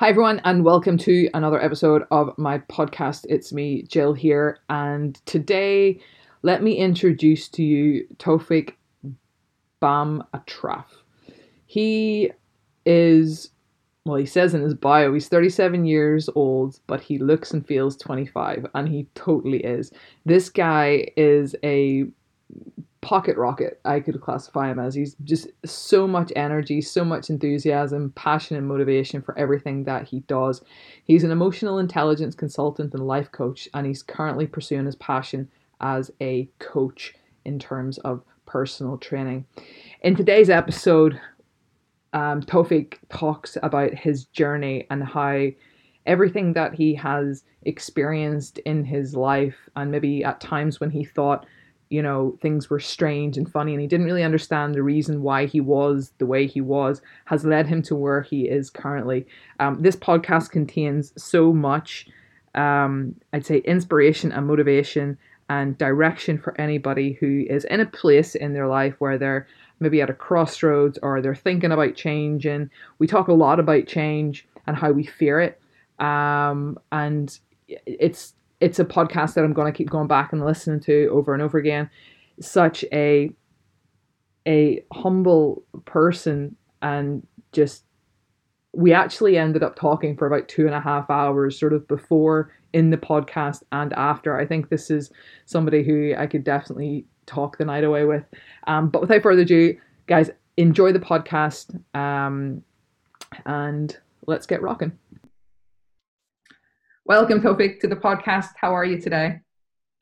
Hi, everyone, and welcome to another episode of my podcast. It's me, Jill, here. And today, let me introduce to you Tofik Bam Atraf. He is, well, he says in his bio, he's 37 years old, but he looks and feels 25, and he totally is. This guy is a pocket rocket i could classify him as. He's just so much energy so much enthusiasm passion and motivation for everything that he does. He's an emotional intelligence consultant and life coach and he's currently pursuing his passion as a coach in terms of personal training. In today's episode um, tofik talks about his journey and how everything that he has experienced in his life and maybe at times when he thought you know things were strange and funny and he didn't really understand the reason why he was the way he was has led him to where he is currently. Um, this podcast contains so much um, i'd say inspiration and motivation and direction for anybody who is in a place in their life where they're maybe at a crossroads or they're thinking about change and we talk a lot about change and how we fear it. Um, and it's it's a podcast that I'm going to keep going back and listening to over and over again. Such a a humble person and just we actually ended up talking for about two and a half hours sort of before in the podcast and after. I think this is somebody who i could definitely talk the night away with. Um, but without further ado guys enjoy the podcast um, and let's get rocking Welcome, Tofik, to the podcast. How are you today?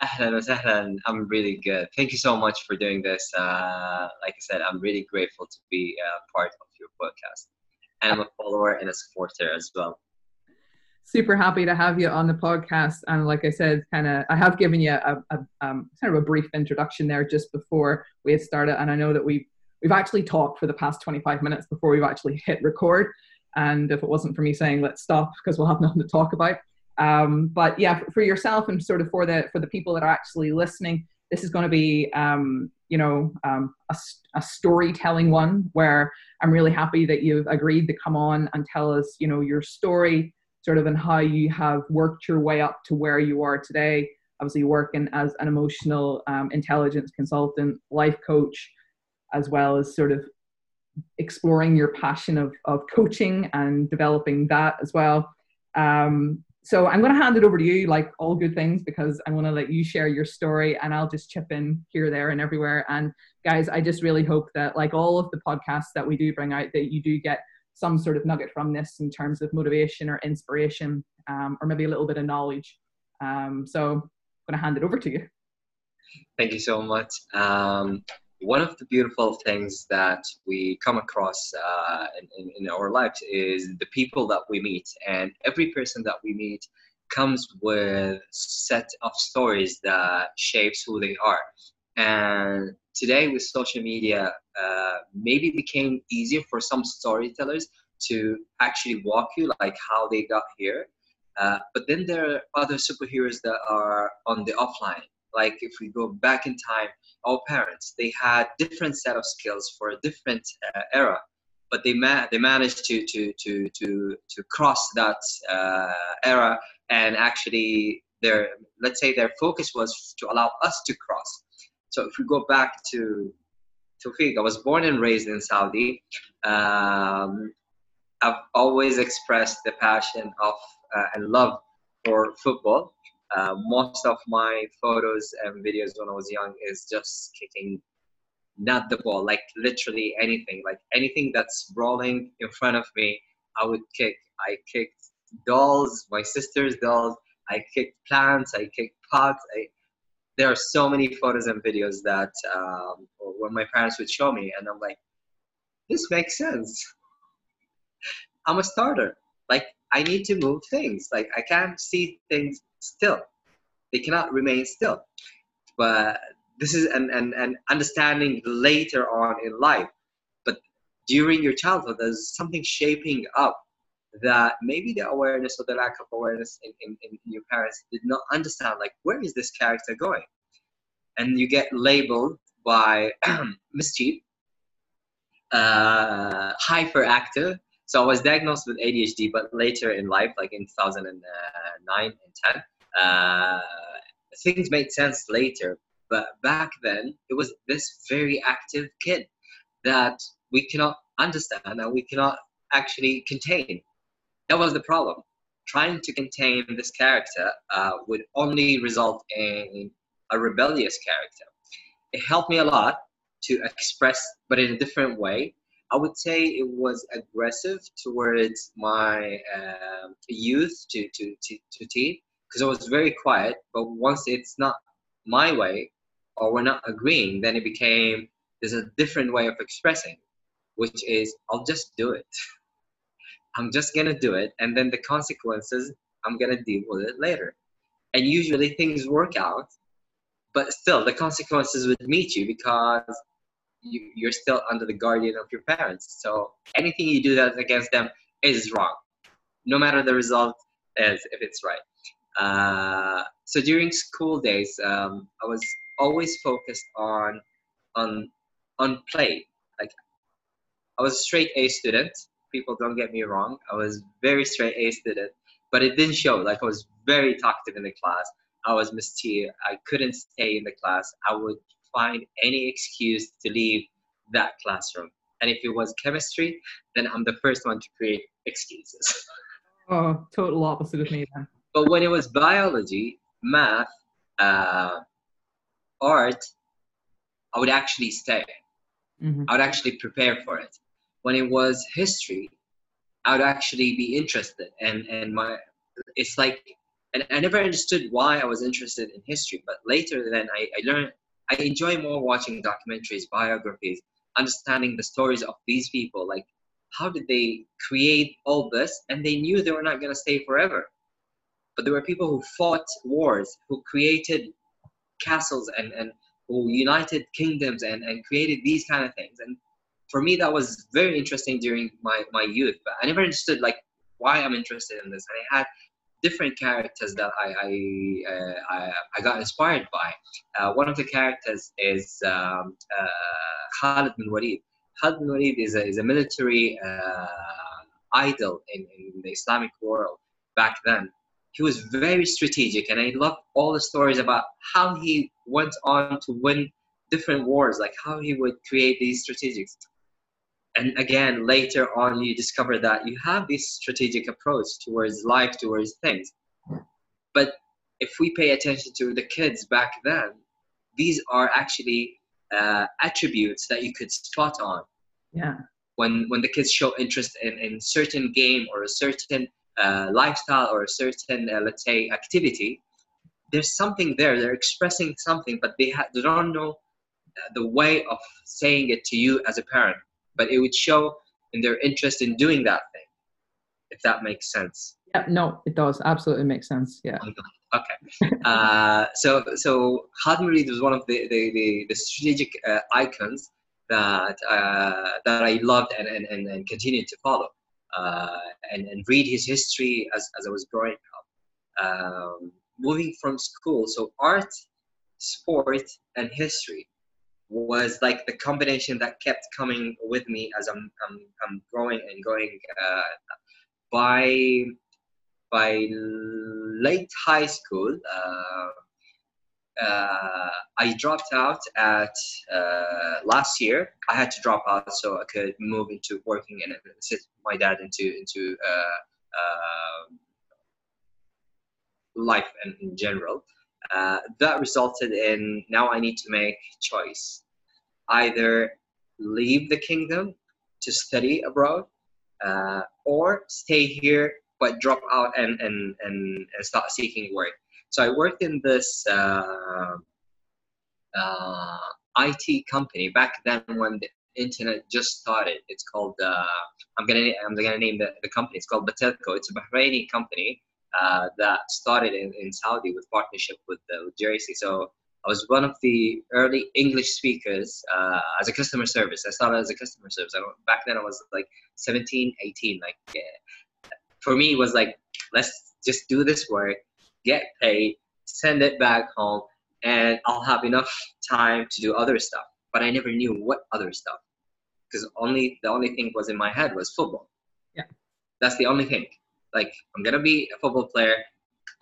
Ahlan wa sahlan. I'm really good. Thank you so much for doing this. Uh, like I said, I'm really grateful to be a part of your podcast. And I'm a follower and a supporter as well. Super happy to have you on the podcast. And like I said, kind of, I have given you a, a um, kind of a brief introduction there just before we had started. And I know that we've, we've actually talked for the past 25 minutes before we've actually hit record. And if it wasn't for me saying, let's stop because we'll have nothing to talk about, um, but yeah, for, yourself and sort of for the for the people that are actually listening, this is going to be um, you know um, a, a storytelling one where I'm really happy that you've agreed to come on and tell us you know your story, sort of, and how you have worked your way up to where you are today. Obviously, working as an emotional um, intelligence consultant, life coach, as well as sort of exploring your passion of, of coaching and developing that as well. Um, so I'm going to hand it over to you, like all good things, because I want to let you share your story and I'll just chip in here, there, and everywhere. And guys, I just really hope that, like all of the podcasts that we do bring out, that you do get some sort of nugget from this in terms of motivation or inspiration um, or maybe a little bit of knowledge. Um, so I'm going to hand it over to you. Thank you so much. Um, one of the beautiful things that we come across uh, in, in, our lives is the people that we meet and every person that we meet comes with a set of stories that shapes who they are. And today with social media uh, maybe became easier for some storytellers to actually walk you like how they got here uh, but then there are other superheroes that are on the offline like if we go back in time our parents they had different set of skills for a different uh, era but they ma- they managed to to to to to cross that uh, era and actually their let's say their focus was to allow us to cross so if we go back to Tofik, I was born and raised in Saudi. Um, I've always expressed the passion of uh, and love for football. Uh, most of my photos and videos when I was young is just kicking not the ball, like literally anything, like anything that's rolling in front of me, I would kick. I kicked dolls, my sister's dolls. I kicked plants. I kicked pots. I, there are so many photos and videos that um, when my parents would show me, and I'm like, this makes sense. I'm a starter. Like I need to move things. Like I can't see things still. They cannot remain still. But this is an, an, an understanding later on in life. But during your childhood, there's something shaping up that maybe the awareness or the lack of awareness in, in, in your parents did not understand like where is this character going and you get labeled by mischief uh, hyperactive So I was diagnosed with ADHD, but later in life, like in 2009 and 10, uh, things made sense later. But back then, it was this very active kid that we cannot understand and we cannot actually contain. That was the problem. Trying to contain this character uh, would only result in a rebellious character. It helped me a lot to express, but in a different way. I would say it was aggressive towards my uh, youth to, to, to, to teen because I was very quiet. But once it's not my way or we're not agreeing, then it became there's a different way of expressing, which is I'll just do it. I'm just gonna do it, and then the consequences I'm gonna deal with it later. And usually things work out, but still the consequences would meet you because you, you're still under the guardian of your parents. So anything you do that's against them is wrong, no matter the result is if it's right. Uh, so during school days, um, I was always focused on on on play. Like I was a straight A student. People don't get me wrong. I was very straight A student, but it didn't show. Like I was very talkative in the class. I was mischievous. I couldn't stay in the class. I would find any excuse to leave that classroom. And if it was chemistry, then I'm the first one to create excuses. Oh, total opposite of me then. But when it was biology, math, uh, art, I would actually stay. Mm-hmm. I would actually prepare for it. When it was history, I would actually be interested. And, and my, it's like, and I never understood why I was interested in history, but later then I, I learned, I enjoy more watching documentaries, biographies, understanding the stories of these people. Like, how did they create all this? And they knew they were not going to stay forever. But there were people who fought wars, who created castles and, and who united kingdoms and, and created these kind of things. And for me, that was very interesting during my, my youth. But I never understood like why I'm interested in this. And I had different characters that I I, uh, I, I, got inspired by. Uh, one of the characters is um, uh, Khalid bin Walid. Khalid bin Walid is a, is a military uh, idol in, in the Islamic world back then. He was very strategic, and I love all the stories about how he went on to win different wars, like how he would create these strategics. And again, later on, you discover that you have this strategic approach towards life, towards things. But if we pay attention to the kids back then, these are actually uh, attributes that you could spot on. Yeah. When when the kids show interest in in certain game or a certain uh, lifestyle or a certain uh, let's say activity, there's something there. They're expressing something, but they ha- they don't know uh, the way of saying it to you as a parent. But it would show in their interest in doing that thing, if that makes sense. Yeah, no, it does. Absolutely makes sense. Yeah. Okay. uh, so so Khalid Murid was one of the the, the, the strategic uh, icons that uh, that I loved and, and, and, and continued to follow uh, and, and read his history as, as I was growing up. Um, moving from school, so art, sport, and history was like the combination that kept coming with me as I'm, I'm, I'm growing and going. Uh, by by late high school, uh, uh, I dropped out at uh, last year. I had to drop out so I could move into working and assist my dad into into uh, um, life in, in general. Uh, that resulted in now I need to make choice, either leave the kingdom to study abroad, uh, or stay here but drop out and and and, and start seeking work so I worked in this uh, uh, IT company back then when the internet just started. It's called uh, I'm gonna I'm gonna name the, the company. It's called Batelco. It's a Bahraini company uh, that started in, in Saudi with partnership with uh, with JRC. So I was one of the early English speakers uh, as a customer service. I started as a customer service. I back then I was like 17, 18. Like yeah. for me, it was like let's just do this work get paid, send it back home, and I'll have enough time to do other stuff. But I never knew what other stuff because only the only thing was in my head was football. Yeah. That's the only thing. Like I'm gonna be a football player.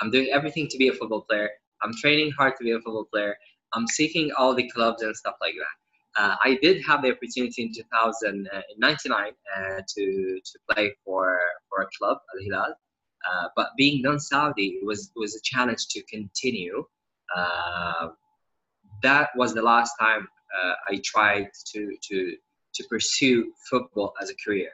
I'm doing everything to be a football player. I'm training hard to be a football player. I'm seeking all the clubs and stuff like that. Uh, I did have the opportunity in 2099 uh, to to play for for a club Al Hilal, uh, but being non-Saudi was was a challenge to continue. Uh, that was the last time uh, I tried to to to pursue football as a career.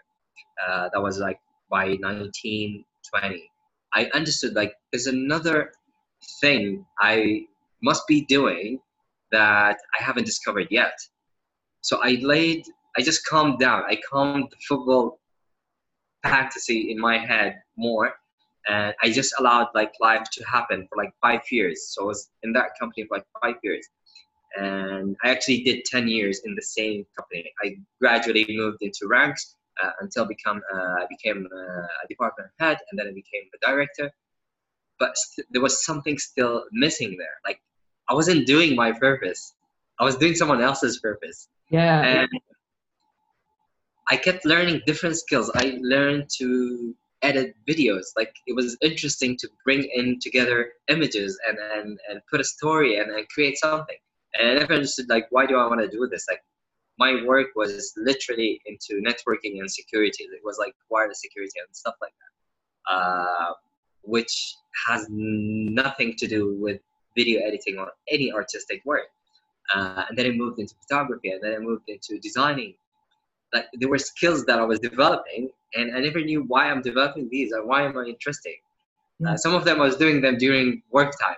Uh, that was like by 1920. I understood like there's another thing I must be doing that I haven't discovered yet. So I laid, I just calmed down. I calmed the football fantasy in my head more, and I just allowed like life to happen for like five years. So I was in that company for like five years, and I actually did ten years in the same company. I gradually moved into ranks until become uh, I became uh, a department head, and then I became a director. But st- there was something still missing there. Like I wasn't doing my purpose. I was doing someone else's purpose. Yeah. And I kept learning different skills. I learned to edit videos. Like it was interesting to bring in together images and and, and put a story and, and create something. And I never understood like why do I want to do this? Like my work was literally into networking and security. It was like wireless security and stuff like that, uh, which has nothing to do with video editing or any artistic work. Uh, and then I moved into photography, and then I moved into designing. Like there were skills that I was developing, and I never knew why I'm developing these or why am I interested. Uh, some of them I was doing them during work time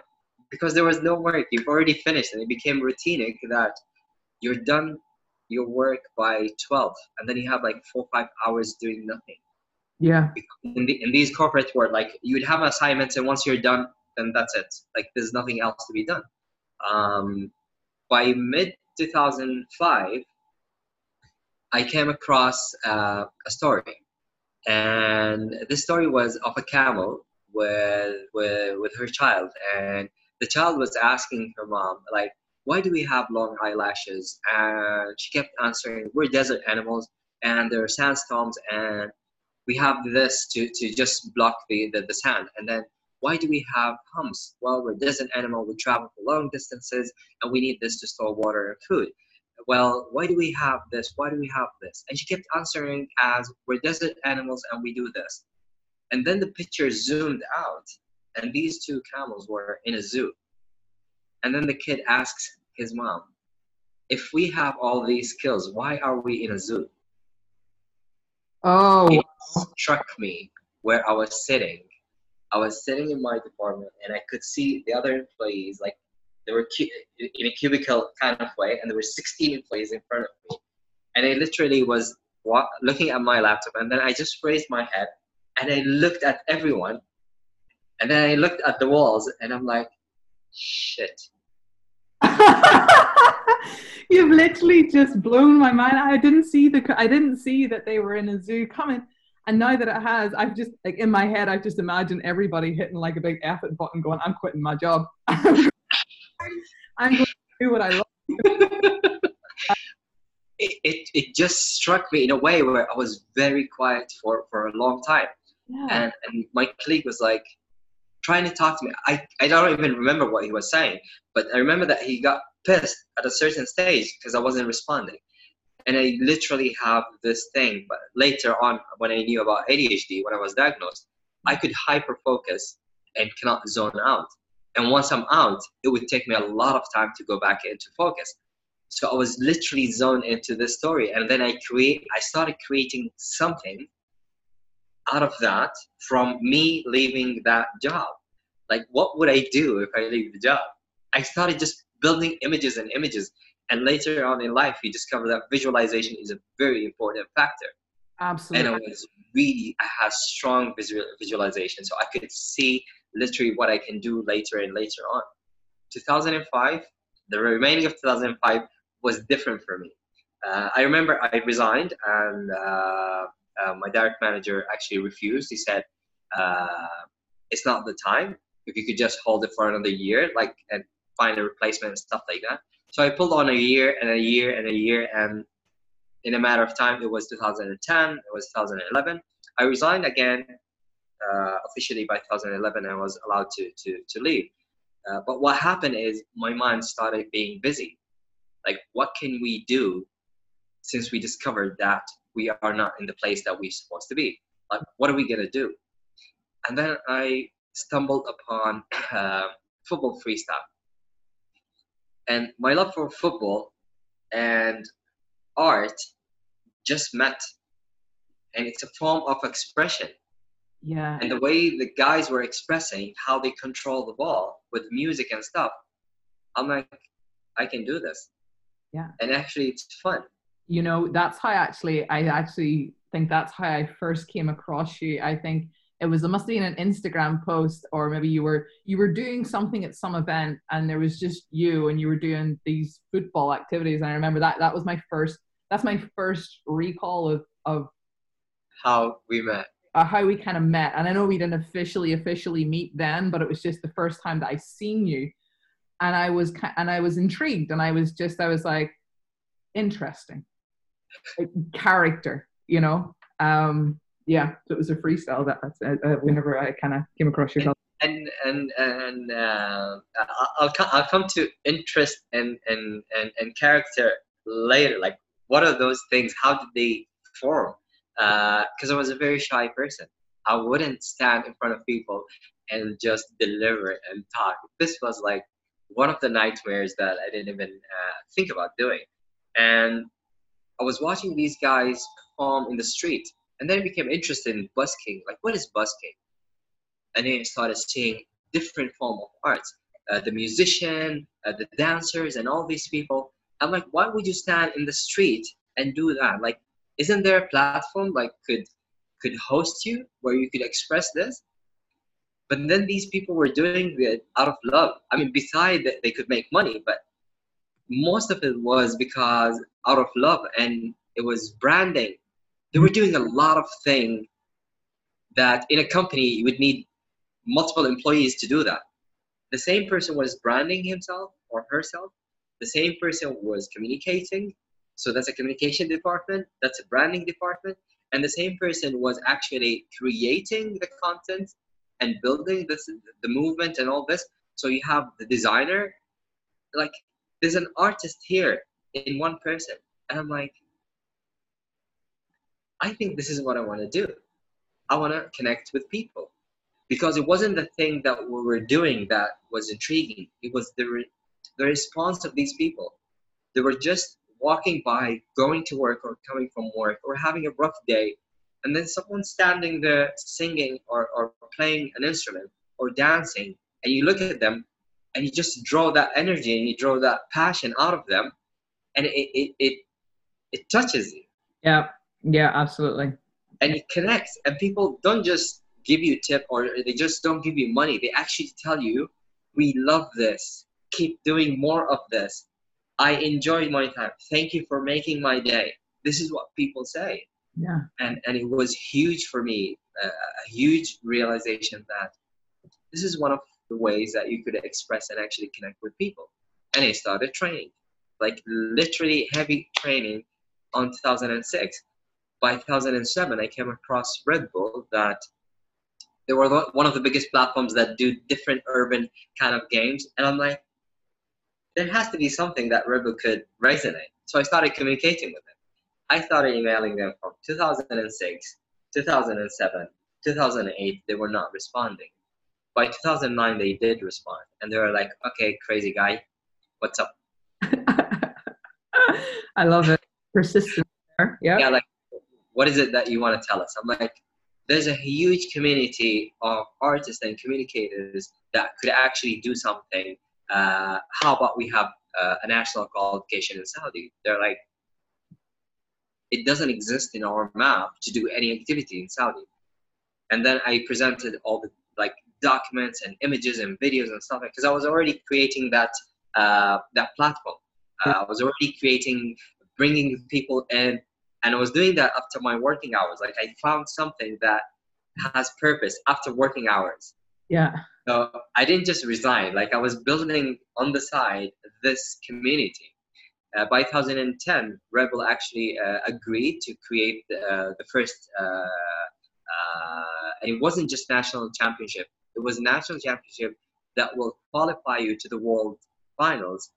because there was no work. You've already finished, and it became routinic that you're done your work by 12 and then you have like four five hours doing nothing. Yeah. In, the, in these corporate world like you'd have assignments and once you're done then that's it. Like there's nothing else to be done. Um, by mid 2005 i came across uh, a story. And this story was of a camel with, with with her child. And the child was asking her mom like why do we have long eyelashes? And she kept answering, we're desert animals and there are sandstorms and we have this to, to just block the, the, the sand. And then why do we have humps? Well, we're desert animal, we travel for long distances and we need this to store water and food. Well, why do we have this? Why do we have this? And she kept answering as we're desert animals and we do this. And then the picture zoomed out and these two camels were in a zoo. And then the kid asks his mom, if we have all these skills, why are we in a zoo? Oh. It struck me where I was sitting. I was sitting in my department and I could see the other employees, like they were cu- in a cubicle kind of way, and there were 16 employees in front of me. And I literally was wa- looking at my laptop, and then I just raised my head and I looked at everyone, and then I looked at the walls, and I'm like, shit, You've literally just blown my mind. I didn't see the I didn't see that they were in a zoo coming. And now that it has, I've just like in my head, I've just imagined everybody hitting like a big effort button, going, "I'm quitting my job. I'm going to do what I love." it, it, it just struck me in a way where I was very quiet for, for a long time. Yeah. And, and my colleague was like trying to talk to me. I, I don't even remember what he was saying, but I remember that he got pissed at a certain stage because I wasn't responding. And I literally have this thing, but later on, when I knew about ADHD, when I was diagnosed, I could hyper focus and cannot zone out. And once I'm out, it would take me a lot of time to go back into focus. So I was literally zoned into this story, and then I create. I started creating something out of that from me leaving that job. Like, what would I do if I leave the job? I started just building images and images. And later on in life, you discover that visualization is a very important factor. Absolutely. And I was really, I had strong visual, visualization. So I could see literally what I can do later and later on. 2005, the remaining of 2005 was different for me. Uh, I remember I resigned and uh, uh, my direct manager actually refused. He said, uh, it's not the time. If you could just hold it for another year, like, and find a replacement and stuff like that. So I pulled on a year and a year and a year, and in a matter of time, it was 2010, it was 2011. I resigned again uh, officially by 2011. I was allowed to to to leave. Uh, but what happened is my mind started being busy. Like, what can we do since we discovered that we are not in the place that we're supposed to be? Like, what are we gonna do? And then I stumbled upon uh, football freestyle. And my love for football and art just met. And it's a form of expression. Yeah. And the way the guys were expressing how they control the ball with music and stuff, I'm like, I can do this. Yeah. And actually, it's fun. You know, that's how actually, I actually think that's how I first came across you. I think it was, it must have been an Instagram post, or maybe you were, you were doing something at some event and there was just you and you were doing these football activities. And I remember that, that was my first, that's my first recall of, of how we met. Uh, how we kind of met. And I know we didn't officially officially meet then, but it was just the first time that I seen you, and I was and I was intrigued, and I was just I was like, interesting, character, you know. Um, yeah, so it was a freestyle that uh, uh, whenever I kind of came across your. And and and uh, I'll I'll come to interest and and and and character later. Like, what are those things? How did they form? because uh, I was a very shy person. I wouldn't stand in front of people and just deliver and talk. This was like one of the nightmares that I didn't even uh, think about doing. And I was watching these guys perform in the street, and then I became interested in busking. Like, what is busking? And then I started seeing different form of arts. Uh, the musician, uh, the dancers, and all these people. I'm like, why would you stand in the street and do that? Like, isn't there a platform like could could host you where you could express this but then these people were doing it out of love i mean beside that they could make money but most of it was because out of love and it was branding. They were doing a lot of things that in a company you would need multiple employees to do that. The same person was branding himself or herself. The same person was communicating. So that's a communication department, that's a branding department, and the same person was actually creating the content and building this the movement and all this. So you have the designer, like there's an artist here in one person, and I'm like, I think this is what I want to do. I want to connect with people because it wasn't the thing that we were doing that was intriguing. It was the re- the response of these people. They were just walking by, going to work or coming from work or having a rough day, and then someone standing there singing or, or playing an instrument or dancing, and you look at them and you just draw that energy and you draw that passion out of them, and it, it, it, it touches you. Yeah, yeah, absolutely. And it connects, and people don't just give you tip or they just don't give you money. They actually tell you, we love this. Keep doing more of this I enjoyed my time. Thank you for making my day. This is what people say. Yeah. And and it was huge for me, uh, a huge realization that this is one of the ways that you could express and actually connect with people. And I started training, like literally heavy training on 2006. By 2007, I came across Red Bull that they were one of the biggest platforms that do different urban kind of games. And I'm like, there has to be something that Red Bull could resonate. So I started communicating with them. I started emailing them from 2006, 2007, 2008. They were not responding. By 2009, they did respond, and they were like, "Okay, crazy guy, what's up?" I love it. Persistence. Yeah. Yeah. Like, what is it that you want to tell us? I'm like, there's a huge community of artists and communicators that could actually do something uh, how about we have uh, a national qualification in Saudi? They're like, it doesn't exist in our map to do any activity in Saudi. And then I presented all the like documents and images and videos and stuff because I was already creating that uh, that platform. Uh, I was already creating, bringing people in, and I was doing that after my working hours. Like I found something that has purpose after working hours. Yeah. So I didn't just resign. Like I was building on the side this community. Uh, by 2010, Red Bull actually uh, agreed to create the, uh, the first uh, it wasn't just national championship. It was national championship that will qualify you to the world finals.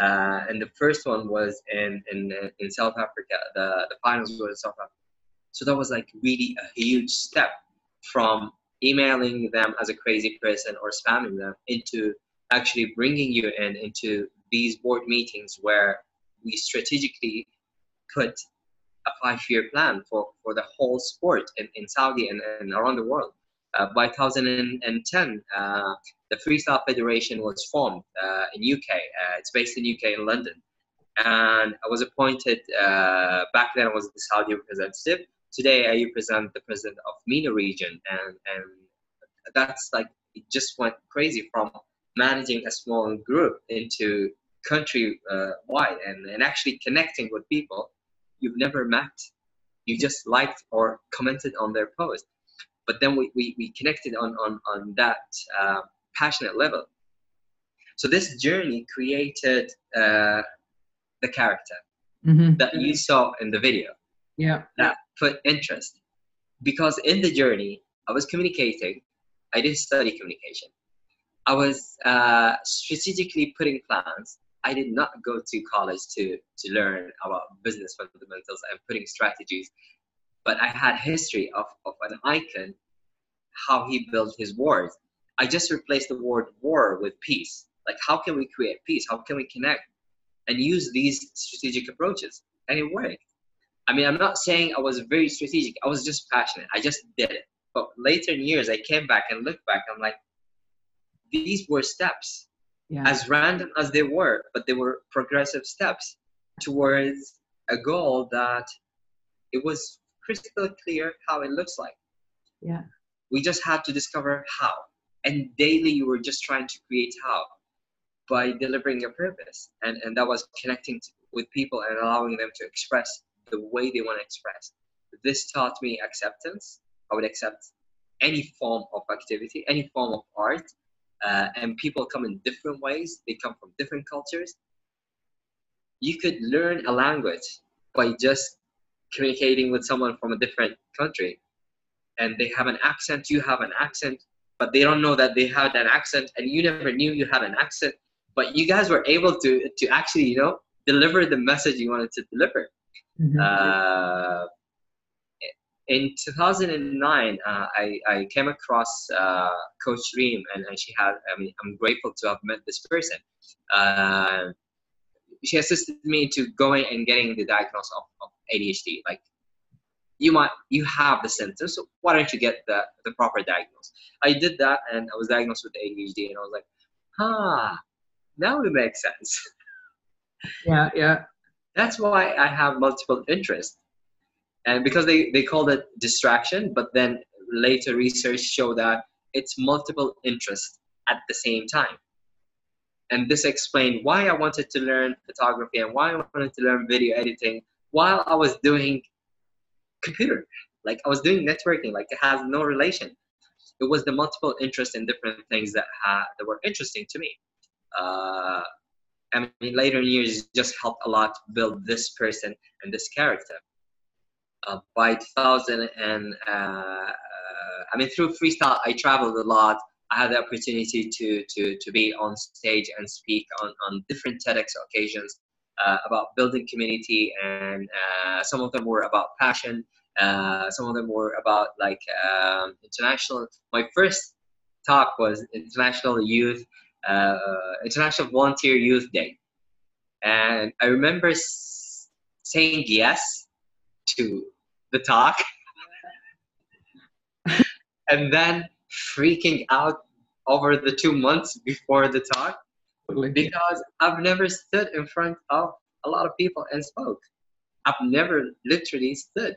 Uh, and the first one was in, in, in South Africa. The, the finals were in South Africa. So that was like really a huge step from emailing them as a crazy person or spamming them into actually bringing you in into these board meetings where we strategically put a five-year plan for, for the whole sport in, in Saudi and, and around the world. Uh, by 2010, uh, the Freestyle Federation was formed uh, in UK. It's based in UK in London, and I was appointed back then. I was the Saudi representative. Today, I represent the president of MENA region, and and that's like it just went crazy from managing a small group into country uh, wide and, and actually connecting with people you've never met you just liked or commented on their post but then we, we, we connected on, on, on that uh, passionate level. So this journey created uh, the character mm-hmm. that you saw in the video. Yeah. That put interest. Because in the journey i was communicating. I didn't study communication. I was uh, strategically putting plans. I did not go to college to to learn about business fundamentals and putting strategies, but I had history of, of an icon, how he built his wars. I just replaced the word war with peace. Like how can we create peace? How can we connect and use these strategic approaches? And it worked. I mean, I'm not saying I was very strategic. I was just passionate. I just did it. But later in years, I came back and looked back. I'm like, these were steps yeah. as random as they were, but they were progressive steps towards a goal that it was crystal clear how it looks like. Yeah. We just had to discover how. And daily you were just trying to create how by delivering your purpose. And, and that was connecting to, with people and allowing them to express the way they want to express. This taught me acceptance. I would accept any form of activity, any form of art, uh, and people come in different ways they come from different cultures you could learn a language by just communicating with someone from a different country and they have an accent you have an accent but they don't know that they have an accent and you never knew you had an accent but you guys were able to to actually you know deliver the message you wanted to deliver mm-hmm. uh, in 2009, uh, I, I came across uh, Coach Reem, and, and she had, I mean, I'm grateful to have met this person. Uh, she assisted me to going and getting the diagnosis of, of ADHD. Like, you might, you have the symptoms, so why don't you get the, the proper diagnosis? I did that, and I was diagnosed with ADHD, and I was like, huh, now it makes sense. Yeah, yeah. That's why I have multiple interests and because they, they called it distraction but then later research showed that it's multiple interests at the same time and this explained why i wanted to learn photography and why i wanted to learn video editing while i was doing computer like i was doing networking like it has no relation. It was the multiple interest in different things that had that were interesting to me. Uh, i mean later in years just helped a lot build this person and this character. Uh, by 2000 and uh, I mean through freestyle I traveled a lot. I had the opportunity to to to be on stage and speak on on different TEDx occasions uh, about building community, and uh, some of them were about passion. Uh, some of them were about like um, international. My first talk was International Youth International Volunteer Youth Day, and I remember s- saying yes to the talk and then freaking out over the two months before the talk because I've never stood in front of a lot of people and spoke. I've never literally stood.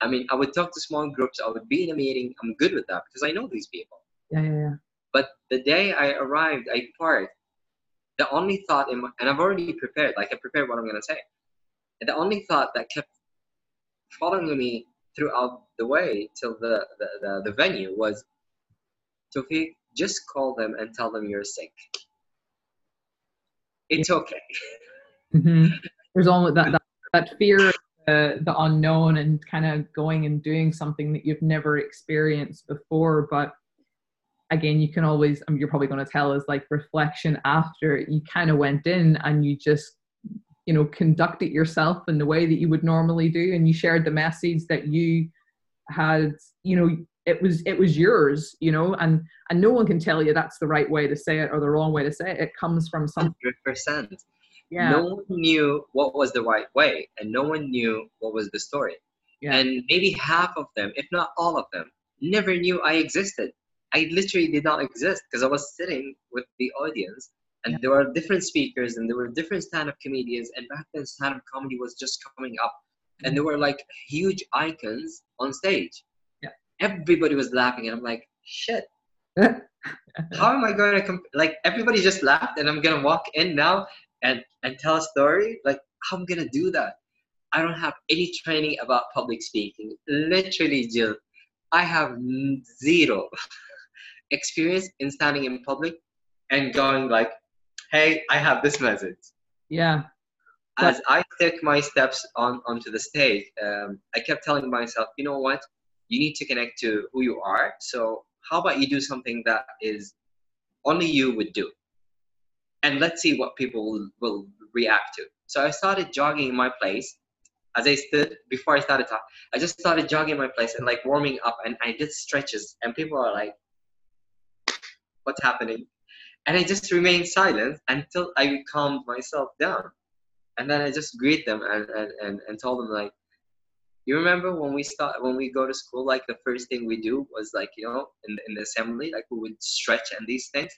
I mean, I would talk to small groups, I would be in a meeting. I'm good with that because I know these people. Yeah, yeah, yeah. But the day I arrived, I parked. The only thought in my, and I've already prepared, like I prepared what I'm gonna say. And the only thought that kept following me throughout the way till the, the, the, the venue was Tawfiq, just call them and tell them you're sick. It's okay. Mm-hmm. There's only that, that, that fear the, the unknown and kind of going and doing something that you've never experienced before. But again, you can always, I mean, you're probably going to tell us like reflection after you kind of went in and you just, you know, conducted yourself in the way that you would normally do. And you shared the message that you had, you know, it was it was yours you know and and no one can tell you that's the right way to say it or the wrong way to say it. It comes from some 100% yeah. No one knew what was the right way and no one knew what was the story. Yeah. and maybe half of them if not all of them never knew i existed. I literally did not exist because i was sitting with the audience and yeah. there were different speakers and there were different stand-up comedians and back then stand-up comedy was just coming up. And there were like huge icons on stage everybody was laughing and i'm like shit. How am i going to comp- like everybody just laughed and i'm gonna walk in now and and tell a story? Like how i'm gonna do that? I don't have any training about public speaking. Literally jill i have zero experience in standing in public and going like hey i have this message. Yeah. As i took my steps on onto the stage um, i kept telling myself you know what you need to connect to who you are. So how about you do something that is only you would do? And let's see what people will, react to. So I started jogging in my place. As I stood before I started talking, I just started jogging in my place and like warming up and I did stretches and people are like, what's happening? And I just remained silent until I calmed myself down. And then I just greet them and, and, and, and told them like, you remember when we start when we go to school like the first thing we do was like you know in, in the assembly like we would stretch and these things.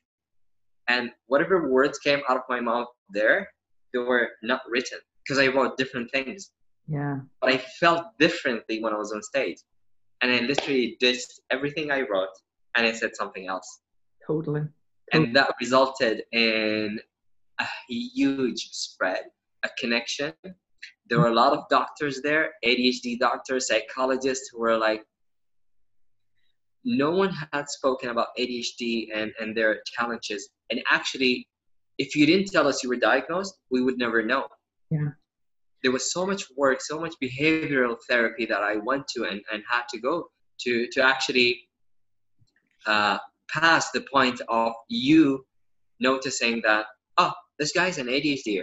And whatever words came out of my mouth there they were not written because i wrote different things. Yeah. But i felt differently when i was on stage. And i literally did everything i wrote and i said something else. Totally. And that resulted in a huge spread a connection there were a lot of doctors there, ADHD doctors, psychologists who were like, no one had spoken about ADHD and, and their challenges. And actually, if you didn't tell us you were diagnosed, we would never know. Yeah. There was so much work, so much behavioral therapy that I went to and, and had to go to to actually uh, pass the point of you noticing that, oh, this guy's an ADHD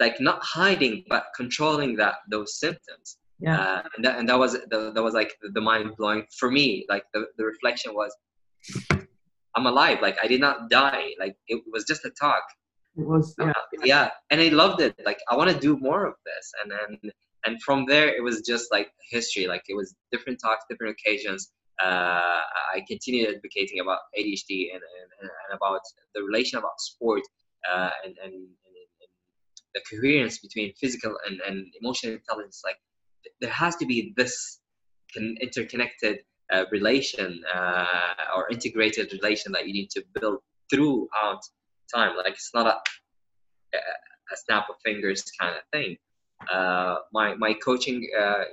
like not hiding but controlling that those symptoms. Yeah. Uh, and, that, and that was the, that was like the, the mind blowing for me. Like the, the reflection was i'm alive. Like i did not die. Like it was just a talk. It was yeah, uh, yeah. and i loved it. Like i want to do more of this. And then and from there it was just like history. Like it was different talks different occasions. Uh, i continued advocating about adhd and, and, and about the relation about sport uh, and, and the coherence between physical and, and emotional intelligence like there has to be this interconnected uh, relation uh, or integrated relation that you need to build throughout time like it's not a, a snap of fingers kind of thing uh, my my coaching uh,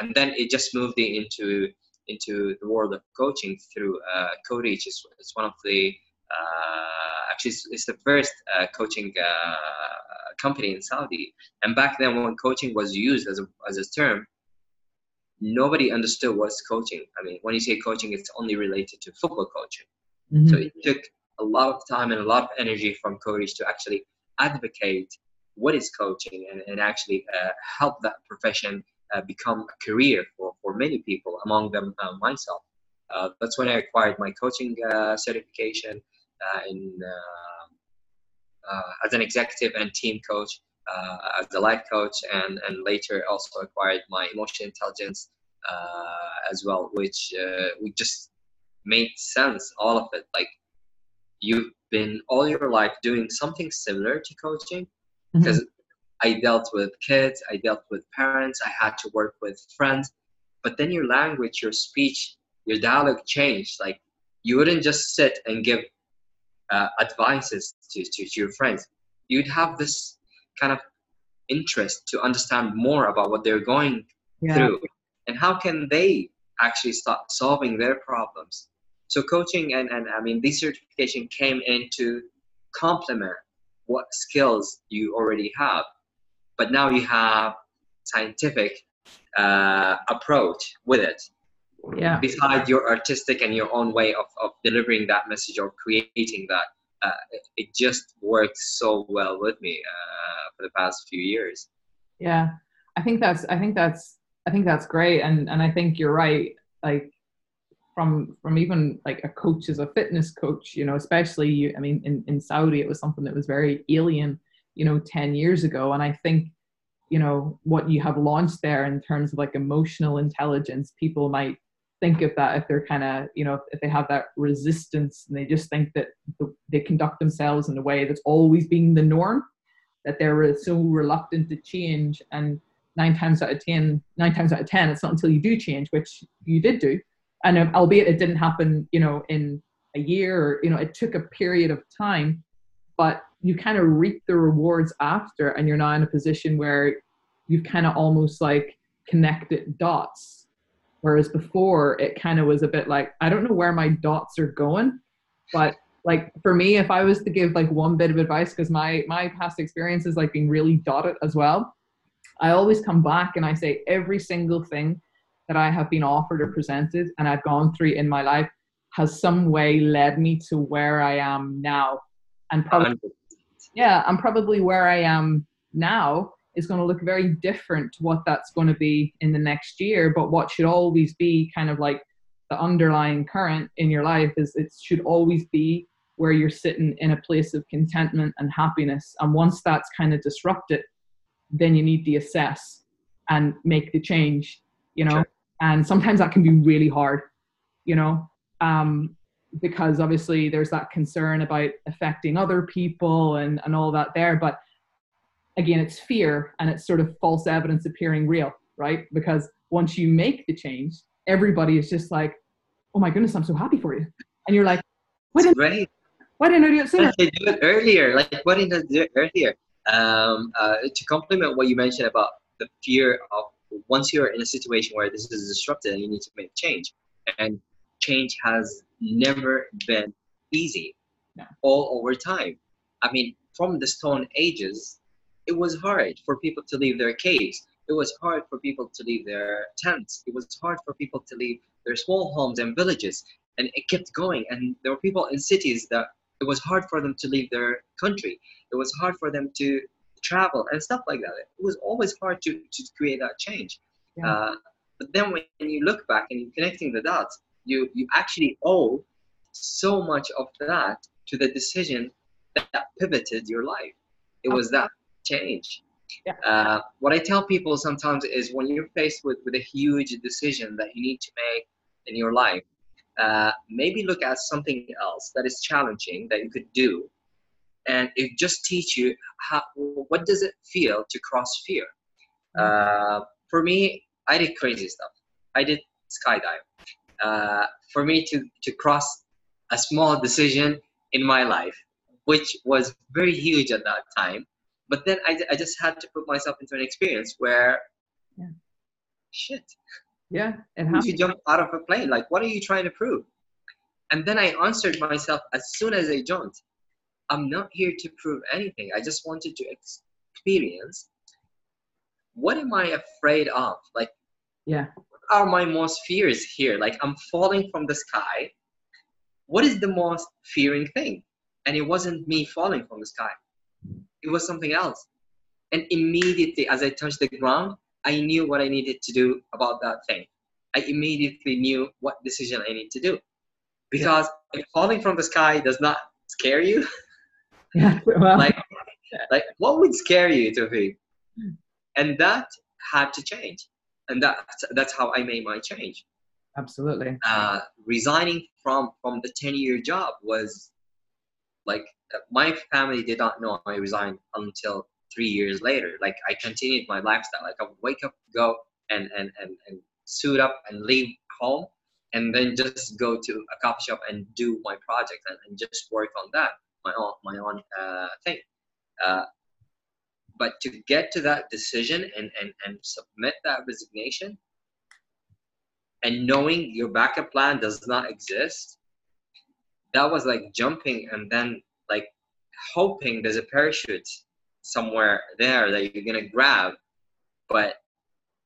and then it just moved into into the world of coaching through uh. It's, it's one of the uh, actually it's, it's, the first uh, coaching company in Saudi. And back then, when coaching was used as a, as a term, nobody understood what's coaching. I mean, when you say coaching, it's only related to football coaching. Mm-hmm. So it took a lot of time and a lot of energy from coaches to actually advocate what is coaching and, and actually uh, help that profession uh, become a career for, for many people, among them uh, myself. Uh, that's when I acquired my coaching uh, certification uh, in uh, as an executive and team coach, uh, as a life coach, and and later also acquired my emotional intelligence uh, as well, which we just made sense all of it like you've been all your life doing something similar to coaching because mm-hmm. I dealt with kids, I dealt with parents, I had to work with friends, but then your language, your speech, your dialogue changed. Like you wouldn't just sit and give uh, advices to, to, to your friends you'd have this kind of interest to understand more about what they're going yeah. through and how can they actually start solving their problems so coaching and, and i mean this certification came in to complement what skills you already have but now you have scientific uh, approach with it. Yeah. Besides your artistic and your own way of, of delivering that message or creating that, uh, it, it, just works so well with me uh, for the past few years. Yeah, I think that's I think that's I think that's great, and and I think you're right. Like from from even like a coach as a fitness coach, you know, especially you. I mean, in in Saudi, it was something that was very alien, you know, ten years ago, and I think you know what you have launched there in terms of like emotional intelligence people might think of that if they're kind of you know if they have that resistance and they just think that they conduct themselves in a way that's always been the norm that they're so reluctant to change and nine times out of ten nine times out of ten it's not until you do change which you did do and albeit it didn't happen you know in a year or you know it took a period of time but you kind of reap the rewards after and you're now in a position where you've kind of almost like connected dots whereas before it kind of was a bit like i don't know where my dots are going but like for me if i was to give like one bit of advice because my my past experience is like being really dotted as well i always come back and i say every single thing that i have been offered or presented and i've gone through in my life has some way led me to where i am now and probably yeah i'm probably where i am now is going to look very different to what that's going to be in the next year. But what should always be kind of like the underlying current in your life is it should always be where you're sitting in a place of contentment and happiness. And once that's kind of disrupted, then you need to assess and make the change, you know. Sure. And sometimes that can be really hard, you know, um, because obviously there's that concern about affecting other people and, and all that there. But again, it's fear and it's sort of false evidence appearing real, right? Because once you make the change, everybody is just like, oh my goodness, I'm so happy for you. And you're like, why didn't, right. why didn't I do it sooner? Why didn't I do it earlier? Like, why didn't I do it earlier? Um, uh, to complement what you mentioned about the fear of once you're in a situation where this is disrupted and you need to make change, and change has never been easy no. all over time. I mean, from the Stone Ages, it was hard for people to leave their caves. It was hard for people to leave their tents. It was hard for people to leave their small homes and villages. And it kept going. And there were people in cities that it was hard for them to leave their country. It was hard for them to travel and stuff like that. It was always hard to, to create that change. Yeah. Uh, but then when you look back and you're connecting the dots, you, you actually owe so much of that to the decision that, that pivoted your life. It was that change. Yeah. Uh, what I tell people sometimes is when you're faced with, with a huge decision that you need to make in your life, uh, maybe look at something else that is challenging that you could do, and it just teach you how what does it feel to cross fear. Mm-hmm. Uh, for me, I did crazy stuff. I did skydive. Uh, for me to to cross a small decision in my life, which was very huge at that time, but then I, I just had to put myself into an experience where yeah. shit. Yeah and how you jump out of a plane like what are you trying to prove? And then i answered myself as soon as i jumped i'm not here to prove anything. I just wanted to experience. What am i afraid of? Like yeah. what are my most fears here? Like i'm falling from the sky. What is the most fearing thing? And it wasn't me falling from the sky it was something else. And immediately, as I touched the ground, I knew what I needed to do about that thing. I immediately knew what decision I need to do. Because yeah. falling from the sky does not scare you. Yeah, well. like, like what would scare you, Tawfiq? And that had to change. And that, that's how I made my change. Absolutely. Uh, resigning from, from the 10 year job was like my family did not know I resigned until three years later. Like I continued my lifestyle. Like I would wake up, go and and and, and suit up and leave home, and then just go to a coffee shop and do my project and, and just work on that my own my own uh, thing. Uh, but to get to that decision and, and, and submit that resignation and knowing your backup plan does not exist that was like jumping and then hoping there's a parachute somewhere there that you're gonna grab, but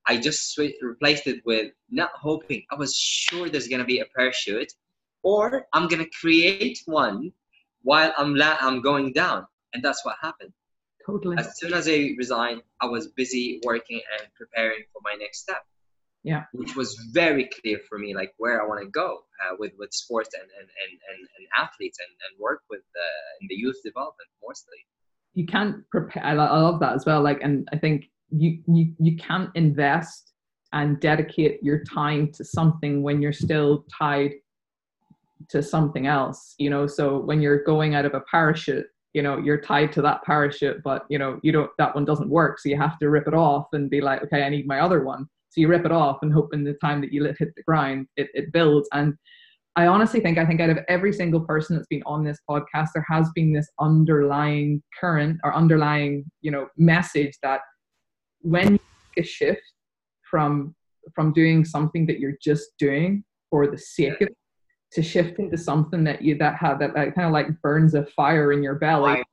I just sw- replaced it with not hoping. I was sure there's gonna be a parachute, or I'm gonna create one while I'm la- I'm going down, and that's what happened. Totally. As soon as I resigned, I was busy working and preparing for my next step. Yeah. Which was very clear for me, like where I want to go uh, with with sports and and, and, and, and athletes and, and work with uh, in the youth development mostly. You can't prepare. I, I love that as well. Like, and I think you you you can't invest and dedicate your time to something when you're still tied to something else. You know, so when you're going out of a parachute you know you're tied to that parachute but you know you don't that one doesn't work so you have to rip it off and be like okay i need my other one so you rip it off and hope in the time that you let hit the ground it, it builds and i honestly think i think out of every single person that's been on this podcast there has been this underlying current or underlying you know message that when you make a shift from from doing something that you're just doing for the sake of it to shift into something that you that have that, that kind of like burns a fire in your belly Fire,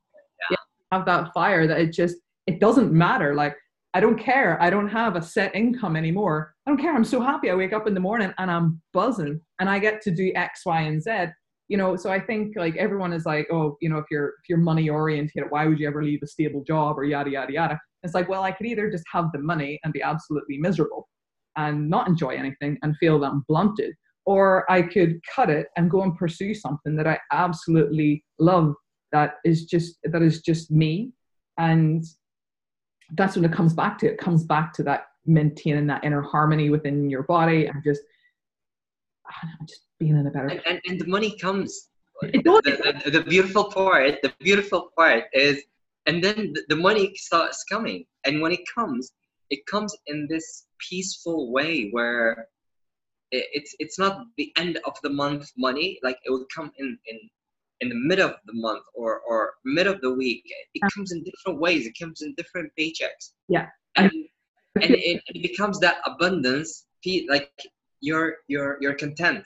yeah. have that fire that it just it doesn't matter like i don't care. I don't have a set income anymore. I don't care. I'm so happy. I wake up in the morning and i'm buzzing and i get to do x y and z. You know so i think like everyone is like oh you know if you're if you're money oriented why would you ever leave a stable job or yada yada yada? It's like well i could either just have the money and be absolutely miserable and not enjoy anything and feel that i'm blunted or I could cut it and go and pursue something that I absolutely love that is just that is just me. And that's when it comes back to it comes back to that maintaining that inner harmony within your body and just I don't know, just being in a better And, and, the money comes. It does. The, the, the beautiful part, the beautiful part is, and then the, the money starts coming. And when it comes, it comes in this peaceful way where it's it's not the end of the month money like it would come in in in the mid of the month or or mid of the week it uh-huh. comes in different ways it comes in different paychecks Yeah. and and it, it becomes that abundance like you're you're you're content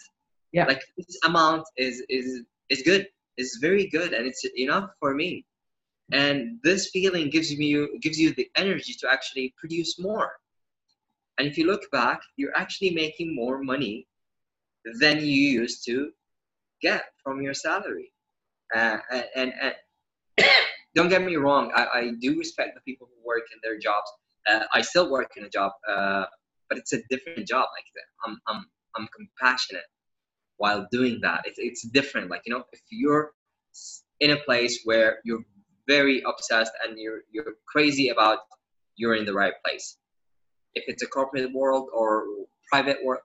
Yeah. like this amount is is is good is very good and it's enough for me and this feeling gives you gives you the energy to actually produce more and if you look back, you're actually making more money than you used to get from your salary. Uh, and, and, don't get me wrong, I, I do respect the people who work in their jobs. Uh, I still work in a job, uh, but it's a different job. Like I'm, I'm, I'm compassionate while doing that. It's, it's different. Like you know, if you're in a place where you're very obsessed and you're you're crazy about, you're in the right place if it's a corporate world or private world,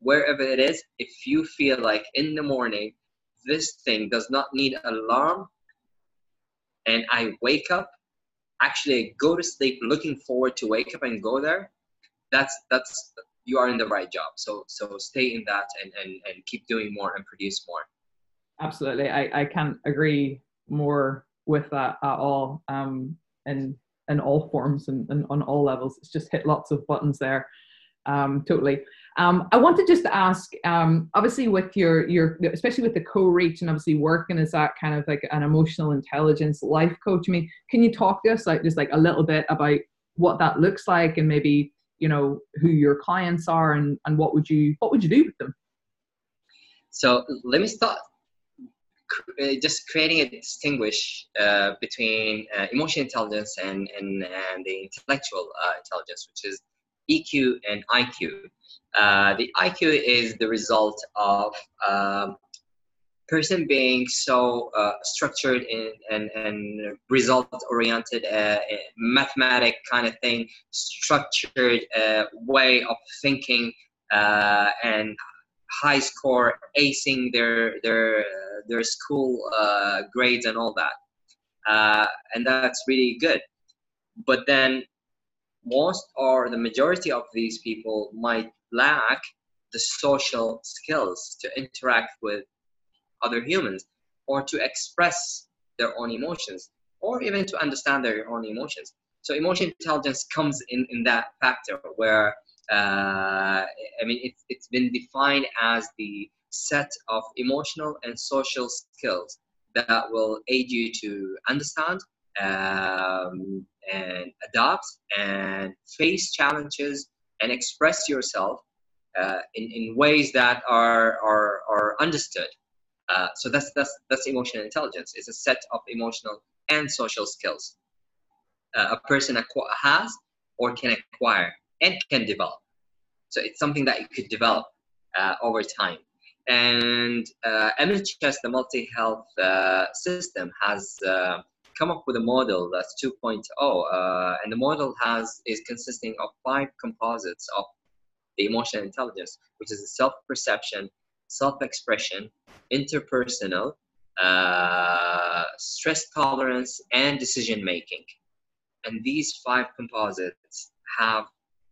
wherever it is, if you feel like in the morning, this thing does not need alarm, and I wake up, actually I go to sleep looking forward to wake up and go there, that's that's you are in the right job. So so stay in that and and, and keep doing more and produce more. Absolutely, I I can't agree more with that at all. Um, and in all forms and, and on all levels. It's just hit lots of buttons there. Um, totally. Um, I wanted just to ask, um, obviously, with your your especially with the co-reach and obviously working as that kind of like an emotional intelligence life coach. I mean, can you talk to us like just like a little bit about what that looks like and maybe you know who your clients are and and what would you what would you do with them? So let me start uh, just creating a distinguish uh, between uh, emotional intelligence and, and, and the intellectual uh, intelligence, which is EQ and IQ. Uh, the IQ is the result of um, person being so uh, structured in, and, and result oriented, mathematic kind of thing, structured way of thinking, and high score, acing their their their school uh, grades and all that, uh, and that's really good. But then, most or the majority of these people might lack the social skills to interact with other humans or to express their own emotions or even to understand their own emotions. So emotional intelligence comes in, in that factor where uh, I mean, it's, it's been defined as the set of emotional and social skills that will aid you to understand um, and adapt and face challenges and express yourself uh, in, in ways that are, are, are understood. Uh, so that's, that's, that's emotional intelligence. It's a set of emotional and social skills uh, a person acqu- has or can acquire and can develop. So it's something that you could develop uh, over time. And uh, MHS, the multi-health uh, system, has uh, come up with a model that's 2.0, uh, and the model has is consisting of five composites of the emotional intelligence, which is self-perception, self-expression, interpersonal, uh, stress tolerance, and decision making. And these five composites have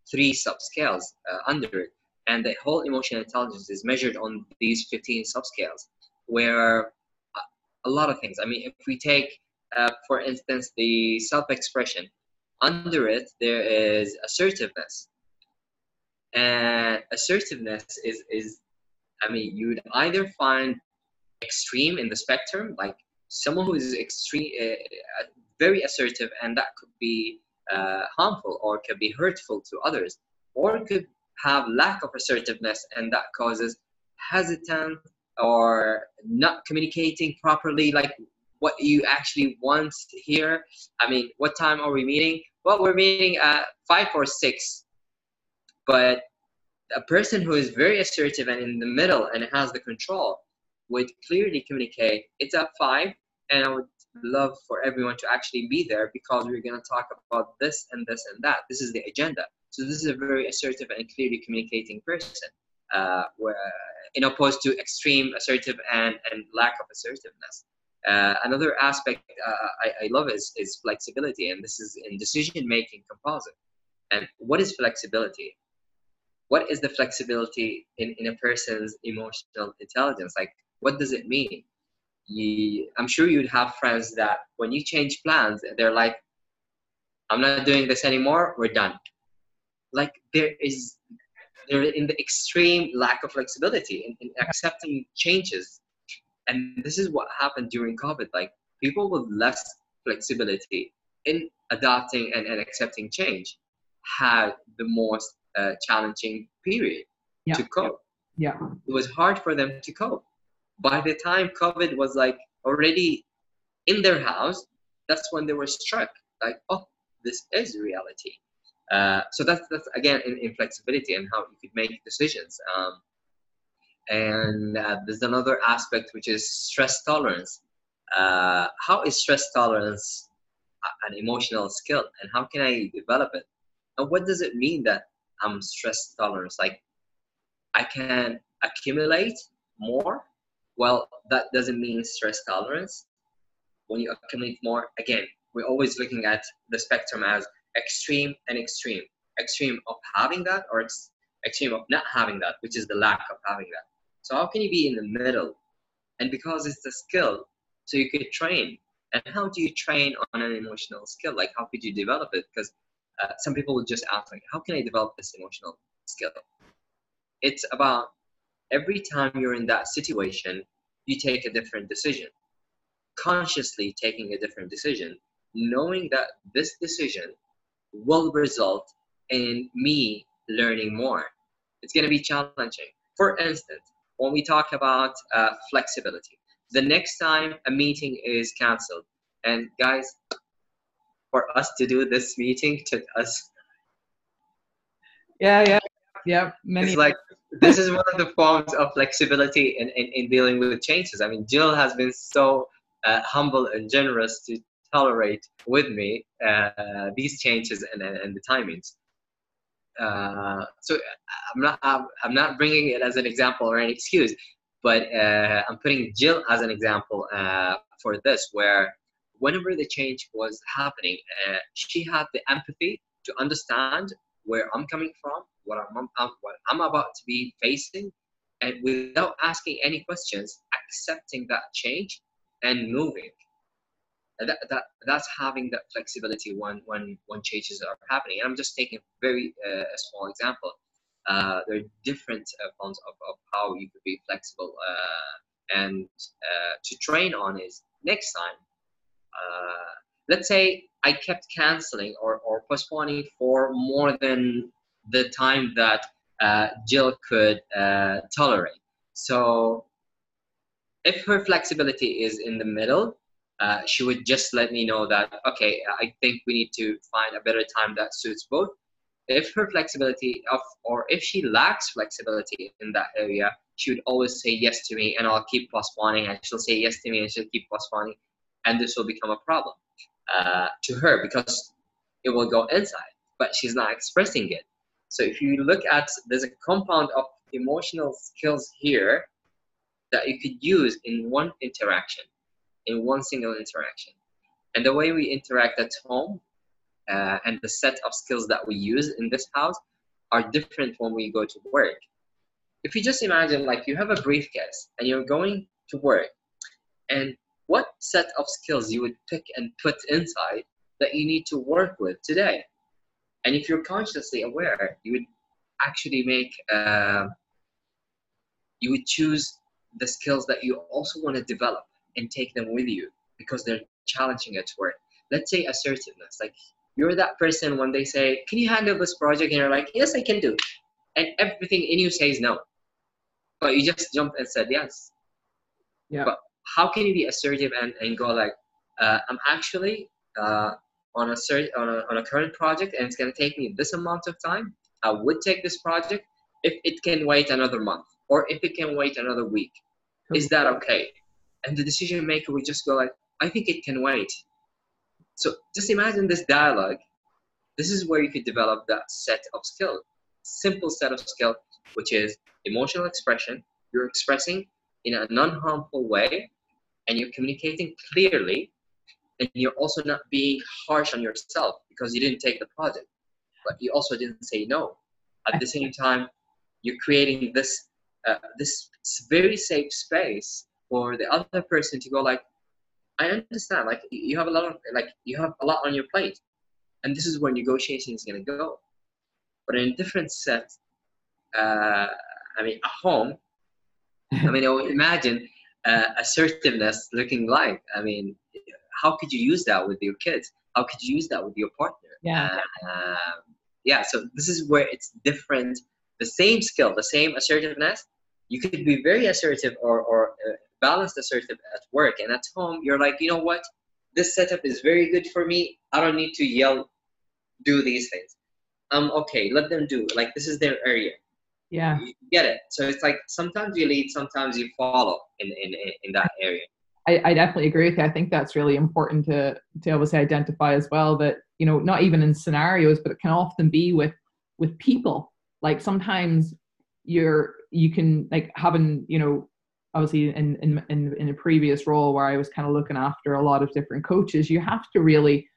three subscales uh, under it. And the whole emotional intelligence is measured on these 15 subscales, where a lot of things. I mean, if we take, uh, for instance, the self expression, under it, there is assertiveness. And assertiveness is, is, I mean, you would either find extreme in the spectrum, like someone who is extreme, uh, very assertive, and that could be uh, harmful or could be hurtful to others, or could have lack of assertiveness, and that causes hesitant or not communicating properly, like what you actually want here. I mean, what time are we meeting? Well, we're meeting at five or six, but a person who is very assertive and in the middle and has the control would clearly communicate it's at five and i would love for everyone to actually be there because we're going to talk about this and this and that. This is the agenda. So this is a very assertive and clearly communicating person, uh, where, in opposed to extreme assertive and, and lack of assertiveness. Uh, another aspect uh, I, I love is, is flexibility, and this is in decision-making composite. And what is flexibility? What is the flexibility in, in a person's emotional intelligence? Like, what does it mean? you, I'm sure you'd have friends that when you change plans, they're like, I'm not doing this anymore, we're done. Like there is, they're in the extreme lack of flexibility in, in accepting changes. And this is what happened during COVID. Like people with less flexibility in adapting and, and accepting change had the most uh, challenging period yeah. to cope. Yeah. It was hard for them to cope by the time COVID was like already in their house, that's when they were struck like, oh, this is reality. Uh, so that's that's again in, in, flexibility and how you could make decisions. Um, and uh, there's another aspect which is stress tolerance. Uh, how is stress tolerance an emotional skill, and how can I develop it? And what does it mean that I'm stress tolerant? Like I can accumulate more well, that doesn't mean stress tolerance. When you accumulate more, again, we're always looking at the spectrum as extreme and extreme. Extreme of having that or extreme of not having that, which is the lack of having that. So how can you be in the middle? And because it's a skill, so you could train. And how do you train on an emotional skill? Like how could you develop it? Because uh, some people will just ask, like, how can I develop this emotional skill? It's about every time you're in that situation, you take a different decision. Consciously taking a different decision, knowing that this decision will result in me learning more. It's going to be challenging. For instance, when we talk about uh, flexibility, the next time a meeting is canceled, and guys, for us to do this meeting took us. Yeah, yeah, yeah. Many. It's like this is one of the forms of flexibility in, in, in dealing with changes. I mean, Jill has been so uh, humble and generous to tolerate with me uh, these changes and, and, and the timings. Uh, so I'm not I'm, I'm, not bringing it as an example or an excuse, but uh, I'm putting Jill as an example uh, for this, where whenever the change was happening, uh, she had the empathy to understand where I'm coming from, what I'm, I'm, what I'm about to be facing, and without asking any questions, accepting that change and moving. That, that that's having that flexibility when when when changes are happening. And I'm just taking very uh, a small example. Uh, there are different uh, forms of, of how you could be flexible uh, and uh, to train on is next time uh, let's say I kept canceling or, or postponing for more than the time that Jill could tolerate. So if her flexibility is in the middle, uh, she would just let me know that okay, I think we need to find a better time that suits both. If her flexibility of, or if she lacks flexibility in that area, she would always say yes to me, and I'll keep postponing, and she'll say yes to me, and she'll keep postponing, and this will become a problem uh, to her because it will go inside, but she's not expressing it. So if you look at, there's a compound of emotional skills here that you could use in one interaction, in one single interaction. And the way we interact at home uh, and the set of skills that we use in this house are different when we go to work. If you just imagine, like, you have a briefcase and you're going to work, and what set of skills you would pick and put inside that you need to work with today? And if you're consciously aware, you would actually make, uh, you would choose the skills that you also want to develop and take them with you because they're challenging at work. Let's say assertiveness. Like you're that person when they say, Can you handle this project? And you're like, Yes, I can do. And everything in you says no. But you just jumped and said yes. Yeah. But how can you be assertive and, and go like, uh, I'm actually uh, on a cert- on a, on a current project and it's going to take me this amount of time. I would take this project if it can wait another month or if it can wait another week. Is that okay? And the decision maker would just go like, I think it can wait. So just imagine this dialogue. This is where you could develop that set of skill, simple set of skill, which is emotional expression. You're expressing in a non-harmful way, and you're communicating clearly, and you're also not being harsh on yourself because you didn't take the project, but you also didn't say no. At the same time, you're creating this uh, this very safe space for the other person to go like i understand like you have a lot of like you have a lot on your plate and this is where negotiation is going to go. But in a different set uh, i mean a home i mean imagine uh, assertiveness looking like i mean how could you use that with your kids? How could you use that with your partner? Yeah. Uh, yeah so this is where it's different. The same skill the same assertiveness you could be very assertive or, or uh, balanced assertive at work. And at home you're like you know what? This setup is very good for me. I don't need to yell do these things. Um okay let them do. Like this is their area. Yeah. You get it. So it's like sometimes you lead sometimes you follow in in, in that area. I, I definitely agree with you. I think that's really important to to obviously identify as well that you know not even in scenarios but it can often be with with people. Like sometimes you're you can like having you know obviously in in in, in a previous role where I was kind of looking after a lot of different coaches, you have to really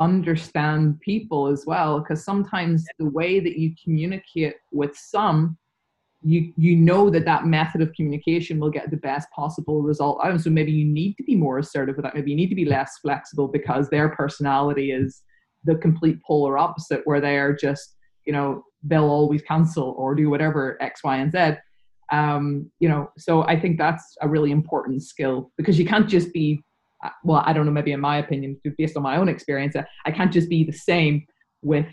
understand people as well because sometimes the way that you communicate with some you you know that that method of communication will get the best possible result out so maybe you need to be more assertive with that maybe you need to be less flexible because their personality is the complete polar opposite where they are just you know they'll always cancel or do whatever X, Y, and Z. Um, you know, so I think that's a really important skill because you can't just be, uh, well, I don't know, maybe in my opinion, based on my own experience, uh, I can't just be the same with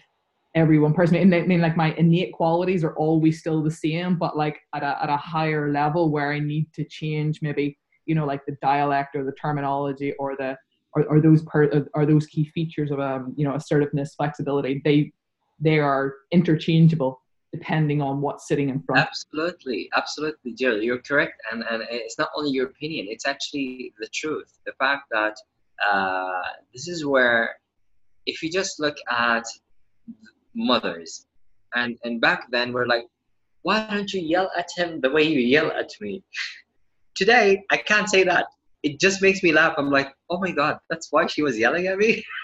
every one person. I mean, like my innate qualities are always still the same, but like at a, at a higher level where I need to change maybe, you know, like the dialect or the terminology or the, or, or those part or those key features of um, you know assertiveness flexibility they they are interchangeable depending on what's sitting in front. Absolutely, absolutely, Jill. You're correct, and and it's not only your opinion; it's actually the truth. The fact that uh, this is where, if you just look at mothers, and and back then we're like, why don't you yell at him the way you yell at me? Today, I can't say that. It just makes me laugh. I'm like, oh my god, that's why she was yelling at me.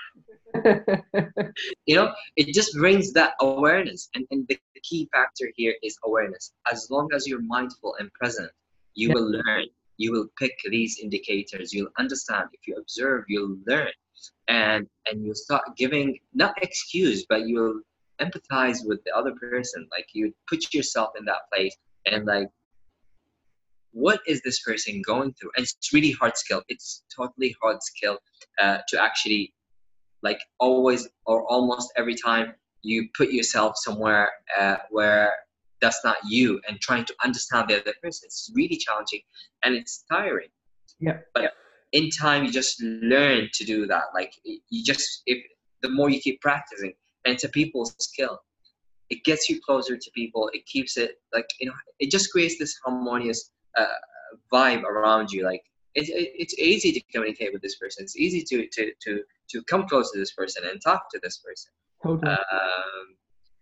you know, it just brings that awareness. And, and the key factor here is awareness. As long as you're mindful and present, you yeah. will learn. You will pick these indicators. You'll understand. If you observe, you'll learn. And and you'll start giving not excuse, but you'll empathize with the other person. Like you put yourself in that place and like what is this person going through? And it's really hard skill. It's totally hard skill uh, to actually like always or almost every time you put yourself somewhere uh, where that's not you and trying to understand the other person. It's really challenging and it's tiring. Yeah. But in time, you just learn to do that. Like you just, if the more you keep practicing, and it's a people skill. It gets you closer to people. It keeps it like you know. It just creates this harmonious uh, vibe around you. Like it, it, it's easy to communicate with this person. It's easy to to to to come close to this person and talk to this person. Totally. Um,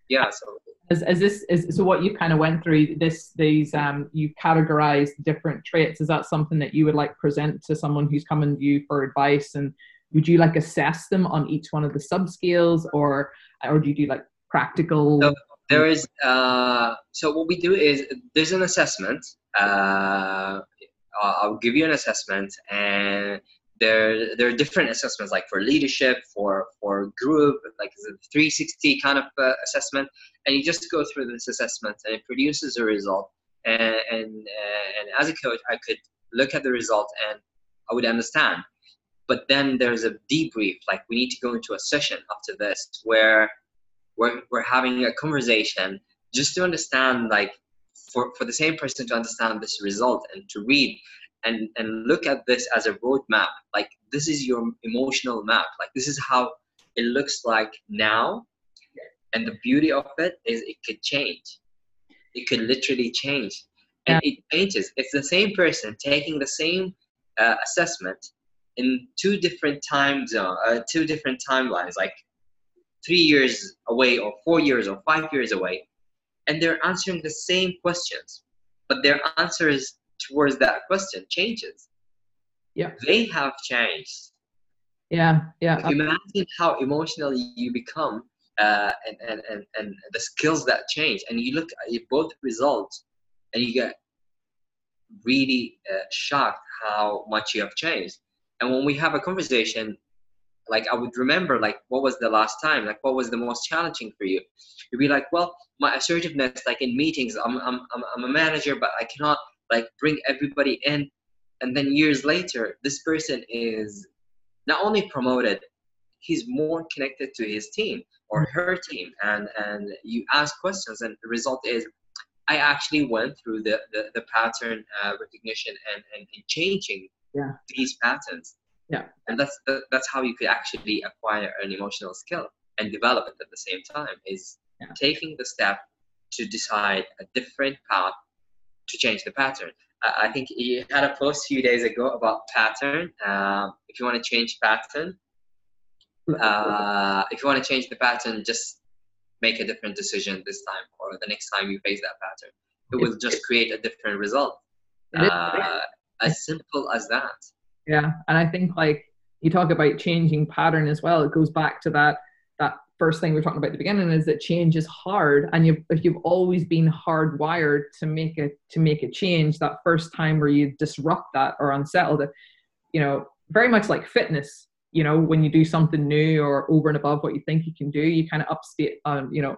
yeah. So as, as this is so what you kind of went through this these um you categorized different traits is that something that you would like present to someone who's coming to you for advice and would you like assess them on each one of the subscales or or do you do like practical so there is uh so what we do is there's an assessment uh i'll give you an assessment and there there are different assessments like for leadership for for group like a 360 kind of uh, assessment. And you just go through this assessment and it produces a result. And and, uh, and as a coach i could look at the result and i would understand. But then there's a debrief like we need to go into a session after this where we're, we're having a conversation just to understand like for, for the same person to understand this result and to read and and look at this as a roadmap like this is your emotional map. Like this is how it looks like now. And the beauty of it is it could change. It could literally change. And yeah. it changes. It's the same person taking the same uh, assessment in two different time zone uh, two different timelines like three years away or four years or five years away. And they're answering the same questions but their answers towards that question changes. Yeah. They have changed. Yeah, yeah. Like imagine how emotional you become uh, and, and, and, and the skills that change. And you look at both results and you get really uh, shocked how much you have changed. And when we have a conversation, like I would remember, like what was the last time, like what was the most challenging for you? You'd be like, well, my assertiveness, like in meetings, I'm I'm I'm, I'm a manager, but I cannot like bring everybody in and then years later this person is not only promoted he's more connected to his team or her team and and you ask questions and the result is i actually went through the the, the pattern uh, recognition and, and, and changing yeah. these patterns yeah and that's that's how you could actually acquire an emotional skill and develop it at the same time is yeah. taking the step to decide a different path to change the pattern. I think you had a post a few days ago about pattern. Um, if you want to change pattern, uh, if you want to change the pattern, just make a different decision this time or the next time you face that pattern. It will just create a different result. Uh, as simple as that. Yeah, and I think like you talk about changing pattern as well. It goes back to that that first thing we are talking about at the beginning is that change is hard and you've, if you've always been hardwired to make it to make a change that first time where you disrupt that or unsettle it you know very much like fitness you know when you do something new or over and above what you think you can do you kind of upstate um, you know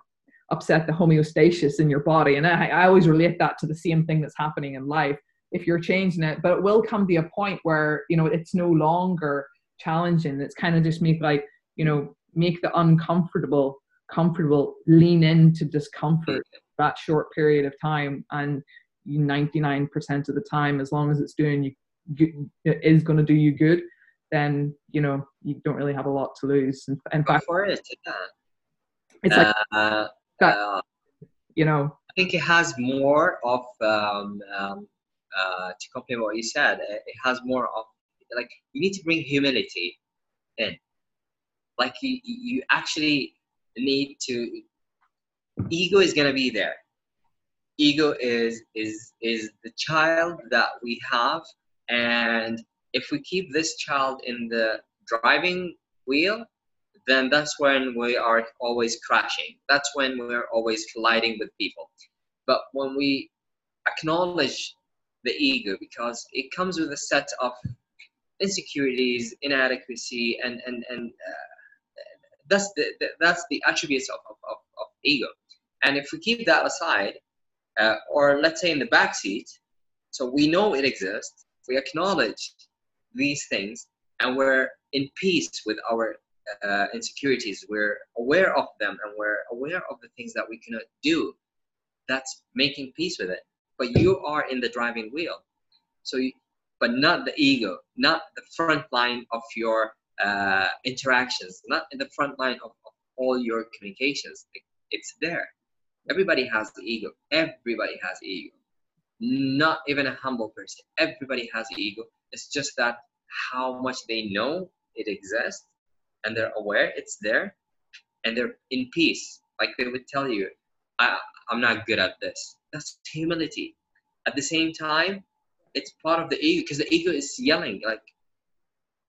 upset the homeostasis in your body. And I, I always relate that to the same thing that's happening in life. If you're changing it but it will come to a point where you know it's no longer challenging. It's kind of just make like you know make the uncomfortable comfortable lean into discomfort that short period of time. And 99% of the time as long as it's doing you is going to do you good then you know you don't really have a lot to lose. In, in fact for it it's like uh, that, uh, you know. I think it has more of um, um, uh, to complement what you said it has more of like you need to bring humility in like you, you actually need to ego is going to be there. Ego is is is the child that we have and if we keep this child in the driving wheel then that's when we are always crashing. That's when we're always colliding with people. But when we acknowledge the ego because it comes with a set of insecurities inadequacy and and and uh, that's the, the that's the attributes of, of, of, of, ego. And if we keep that aside uh, or let's say in the back seat so we know it exists we acknowledge these things and we're in peace with our uh, insecurities we're aware of them and we're aware of the things that we cannot do that's making peace with it. But you are in the driving wheel. So you, but not the ego not the front line of your uh, interactions not in the front line of, of all your communications it's there. Everybody has the ego. Everybody has ego. Not even a humble person. Everybody has ego. It's just that how much they know it exists and they're aware it's there and they're in peace. Like they would tell you I, i'm not good at this. That's humility. At the same time it's part of the ego because the ego is yelling like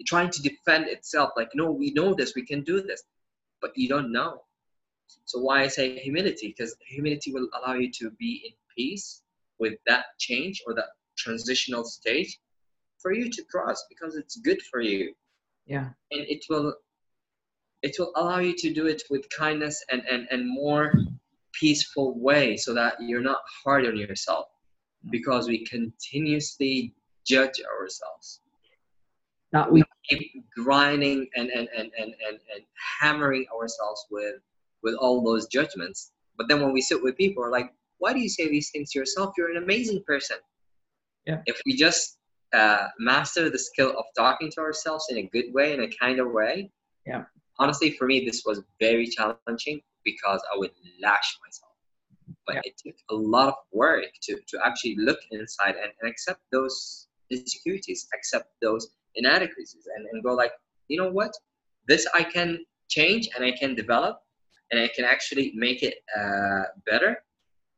trying to defend itself like no we know this we can do this. But you don't know. So why i say humility? Because humility will allow you to be in peace with that change or that transitional stage for you to cross because it's good for you. Yeah. And it will it will allow you to do it with kindness and and, and more peaceful way so that you're not hard on yourself. Because we continuously judge ourselves that we keep grinding and and, and, and, and, and hammering ourselves with with all those judgments. But then when we sit with people we're like why do you say these things to yourself? You're an amazing person. Yeah. If we just uh, master the skill of talking to ourselves in a good way in a kind of way yeah. honestly for me this was very challenging because i would lash myself. But yeah. it took a lot of work to, to actually look inside and, and accept those insecurities accept those inadequacies and, and go like you know what? This i can change and i can develop and i can actually make it uh, better.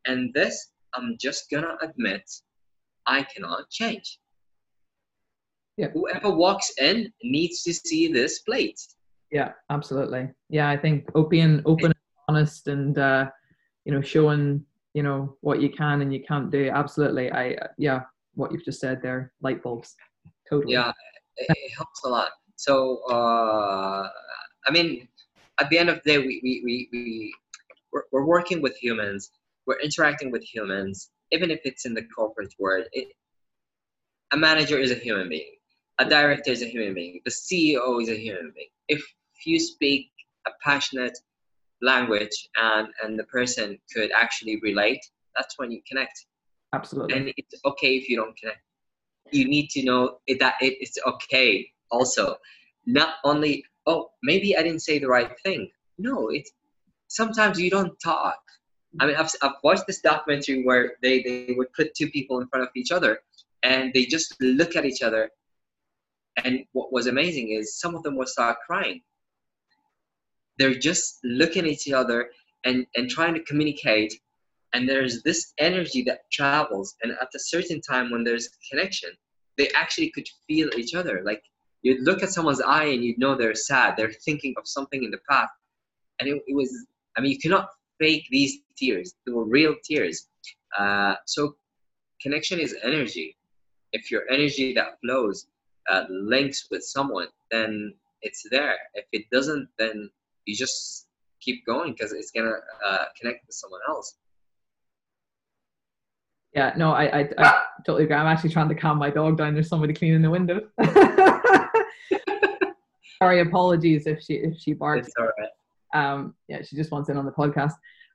And this i'm just gonna admit i cannot change. Yeah. whoever walks in needs to see this plate. Yeah absolutely. Yeah i think open open and honest and uh you know showing you know what you can and you can't do. Absolutely. I yeah what you've just said there light bulbs. Totally. Yeah it, it helps a lot. So uh i mean at the end of the day we we we, we we're, we're working with humans. We're interacting with humans. Even if it's in the corporate world it, a manager is a human being. A director is a human being. The ceo is a human being. If you speak a passionate language and and the person could actually relate that's when you connect. Absolutely. And it's okay if you don't connect you need to know that it is okay also. Not only oh maybe i didn't say the right thing. No it's sometimes you don't talk. I mean i've, I've watched this documentary where they, they would put two people in front of each other and they just look at each other. And what was amazing is some of them would start crying. They're just looking at each other and, and trying to communicate and there's this energy that travels and at a certain time when there's connection they actually could feel each other. Like you'd look at someone's eye and you'd know they're sad they're thinking of something in the past. And it, it was i mean you cannot fake these tears. They were real tears. Uh, so connection is energy. If your energy that flows uh, links with someone then it's there. If it doesn't then you just keep going because it's gonna uh, connect with someone else. Yeah, no, I, I, I totally agree. I'm actually trying to calm my dog down. There's somebody cleaning the window. Sorry, apologies if she if she barks. It's all right. Um, yeah, she just wants in on the podcast.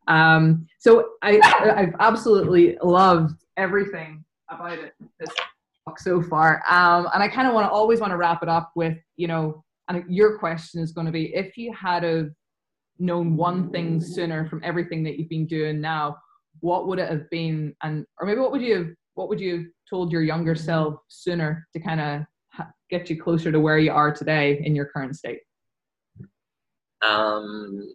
Um, so I I've absolutely loved everything about it this talk so far. Um, and I kind of want to always want to wrap it up with you know and your question is going to be if you had have known one thing sooner from everything that you've been doing now, what would it have been? And or maybe what would you have what would you have told your younger self sooner to kind of ha- get you closer to where you are today in your current state? Um,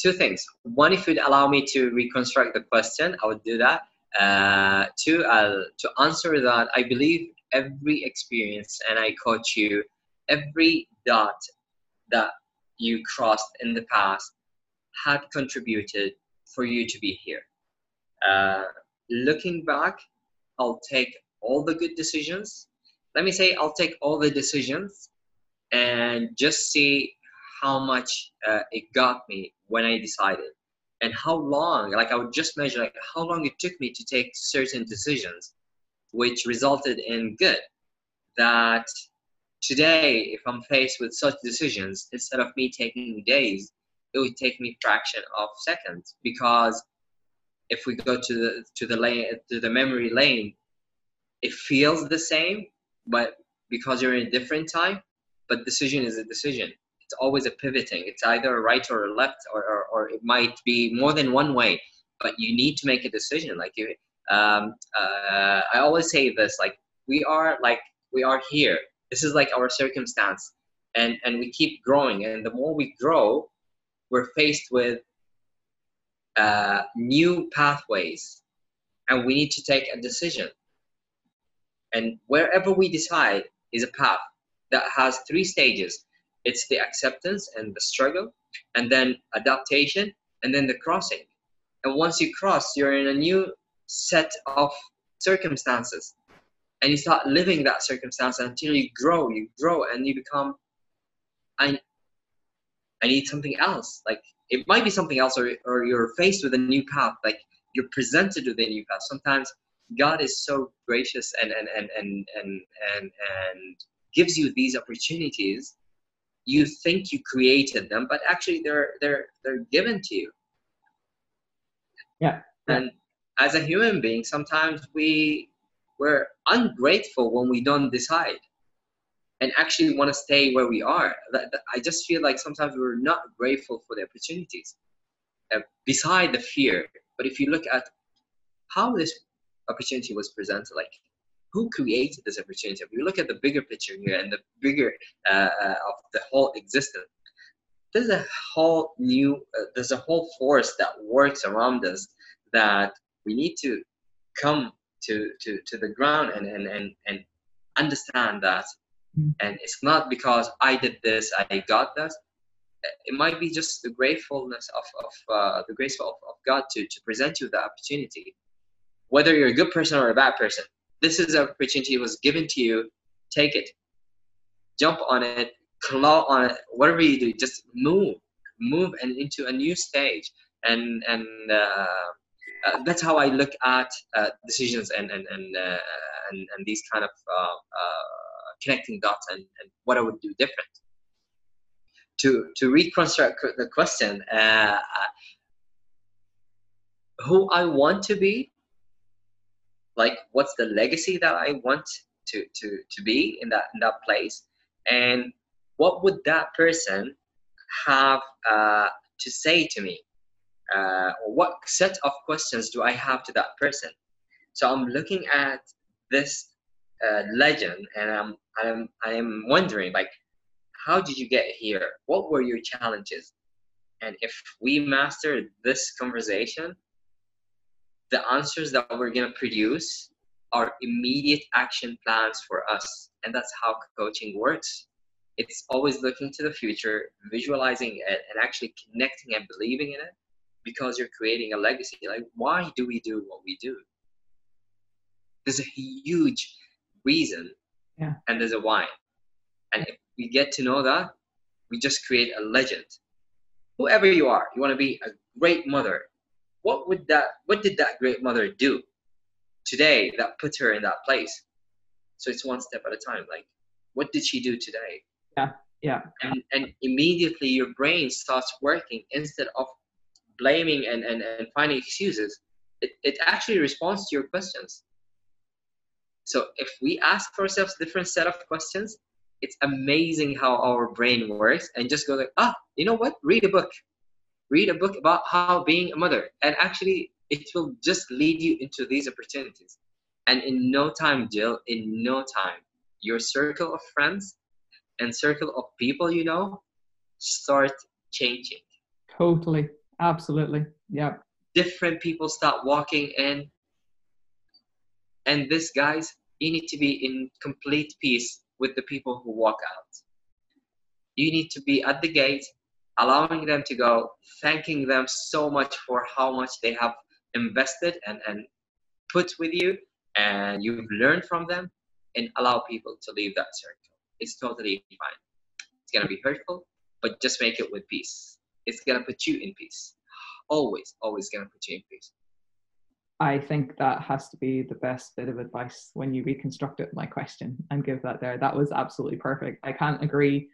two things. One, if you'd allow me to reconstruct the question, I would do that. Uh, two, I'll, to answer that, I believe every experience and I coach you every dot that you crossed in the past had contributed for you to be here. Uh, looking back, I'll take all the good decisions. Let me say, I'll take all the decisions and just see how much uh, it got me when I decided and how long, like I would just measure like how long it took me to take certain decisions which resulted in good that today, if I'm faced with such decisions, instead of me taking days, it would take me fraction of seconds because if we go to the to the lane to the memory lane, it feels the same, but because you're in a different time, but decision is a decision. It's always a pivoting. It's either a right or a left, or, or, or it might be more than one way. But you need to make a decision. Like you, um, uh, I always say this: like we are like we are here. This is like our circumstance, and and we keep growing. And the more we grow, we're faced with uh, new pathways, and we need to take a decision. And wherever we decide is a path that has three stages. It's the acceptance and the struggle, and then adaptation, and then the crossing. And once you cross, you're in a new set of circumstances and you start living that circumstance until you grow you grow and you become i i need something else. Like it might be something else or, or you're faced with a new path like you're presented with a new path. Sometimes god is so gracious and and and and and and, and gives you these opportunities. You think you created them but actually they're they're they're given to you. Yeah. And as a human being sometimes we we're ungrateful when we don't decide and actually want to stay where we are. I just feel like sometimes we're not grateful for the opportunities, uh, beside the fear. But if you look at how this opportunity was presented, like who created this opportunity? If you look at the bigger picture here and the bigger uh, uh of the whole existence, there's a whole new, uh, there's a whole force that works around us that we need to come to to to the ground and and and, and understand that mm. and it's not because i did this i got this it might be just the gratefulness of, of uh, the grace of, of god to, to present you the opportunity. Whether you're a good person or a bad person this is an opportunity was given to you. Take it. Jump on it. Claw on it. Whatever you do just move. Move and into a new stage. And and uh, uh, that's how I look at uh, decisions and and and, uh, and, and these kind of uh, uh, connecting dots and, and what I would do different. To to reconstruct the question, uh, who I want to be, like what's the legacy that I want to to to be in that in that place, and what would that person have to say to me uh, what set of questions do I have to that person? So I'm looking at this uh, legend and I'm, I'm, I'm wondering like, how did you get here? What were your challenges? And if we master this conversation, the answers that we're to produce are immediate action plans for us. And that's how coaching works. It's always looking to the future, visualizing it, and actually connecting and believing in it because you're creating a legacy. Like, why do we do what we do? There's a huge reason, yeah. and there's a why. And if we get to know that, we just create a legend. Whoever you are, you want to be a great mother. What would that? What did that great mother do today that put her in that place? So it's one step at a time. Like, what did she do today? Yeah, yeah. And, and immediately your brain starts working instead of blaming and, and, and finding excuses, it, it actually responds to your questions. So if we ask ourselves different set of questions, it's amazing how our brain works and just go like, ah, you know what? Read a book. Read a book about how being a mother. And actually it will just lead you into these opportunities. And in no time, Jill, in no time, your circle of friends and circle of people you know start changing. Totally. Absolutely. Yeah. Different people start walking in. And this, guys, you need to be in complete peace with the people who walk out. You need to be at the gate, allowing them to go, thanking them so much for how much they have invested and, and put with you, and you've learned from them, and allow people to leave that circle. It's totally fine. It's gonna be hurtful, but just make it with peace it's gonna put you in peace. Always, always gonna put you in peace. I think that has to be the best bit of advice when you reconstruct it, my question, and give that there. That was absolutely perfect. I can't agree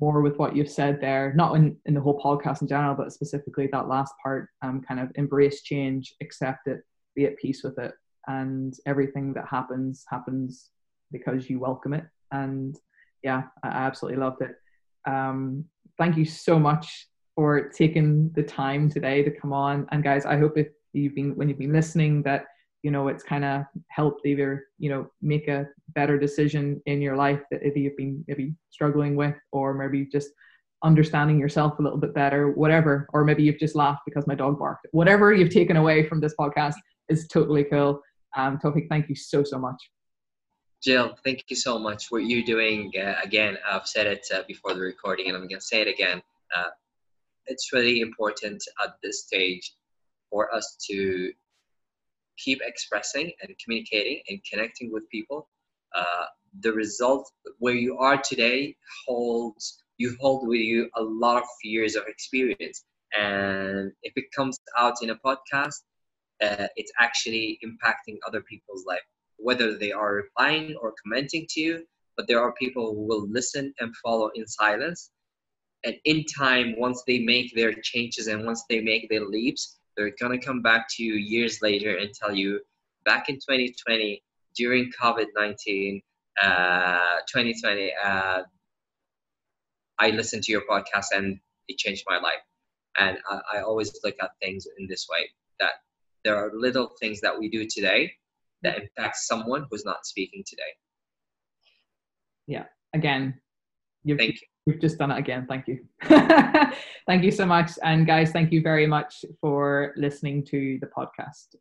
more with what you've said there, not in, in the whole podcast in general, but specifically that last part, um, kind of embrace change, accept it, be at peace with it. And everything that happens, happens because you welcome it. And yeah, I absolutely loved it. Um, thank you so much for taking the time today to come on. And guys, I hope if you've been when you've been listening that you know it's kind of helped either you know make a better decision in your life that either you've been maybe struggling with or maybe just understanding yourself a little bit better whatever or maybe you've just laughed because my dog barked whatever you've taken away from this podcast is totally cool um Tofik, thank you so so much Jill, thank you so much. What you're doing, uh, again, I've said it uh, before the recording and I'm going to say it again. Uh, it's really important at this stage for us to keep expressing and communicating and connecting with people. Uh, the result where you are today holds you hold with you a lot of years of experience, and if it comes out in a podcast, uh, it's actually impacting other people's life, whether they are replying or commenting to you. But there are people who will listen and follow in silence. And in time, once they make their changes and once they make their leaps, they're going to come back to you years later and tell you back in 2020 during covid-19 uh, 2020 uh, i listened to your podcast and it changed my life. And I, I always look at things in this way that there are little things that we do today that impact someone who's not speaking today. Yeah. Again you've, thank you We've just done it again. Thank you. thank you so much. And guys, thank you very much for listening to the podcast.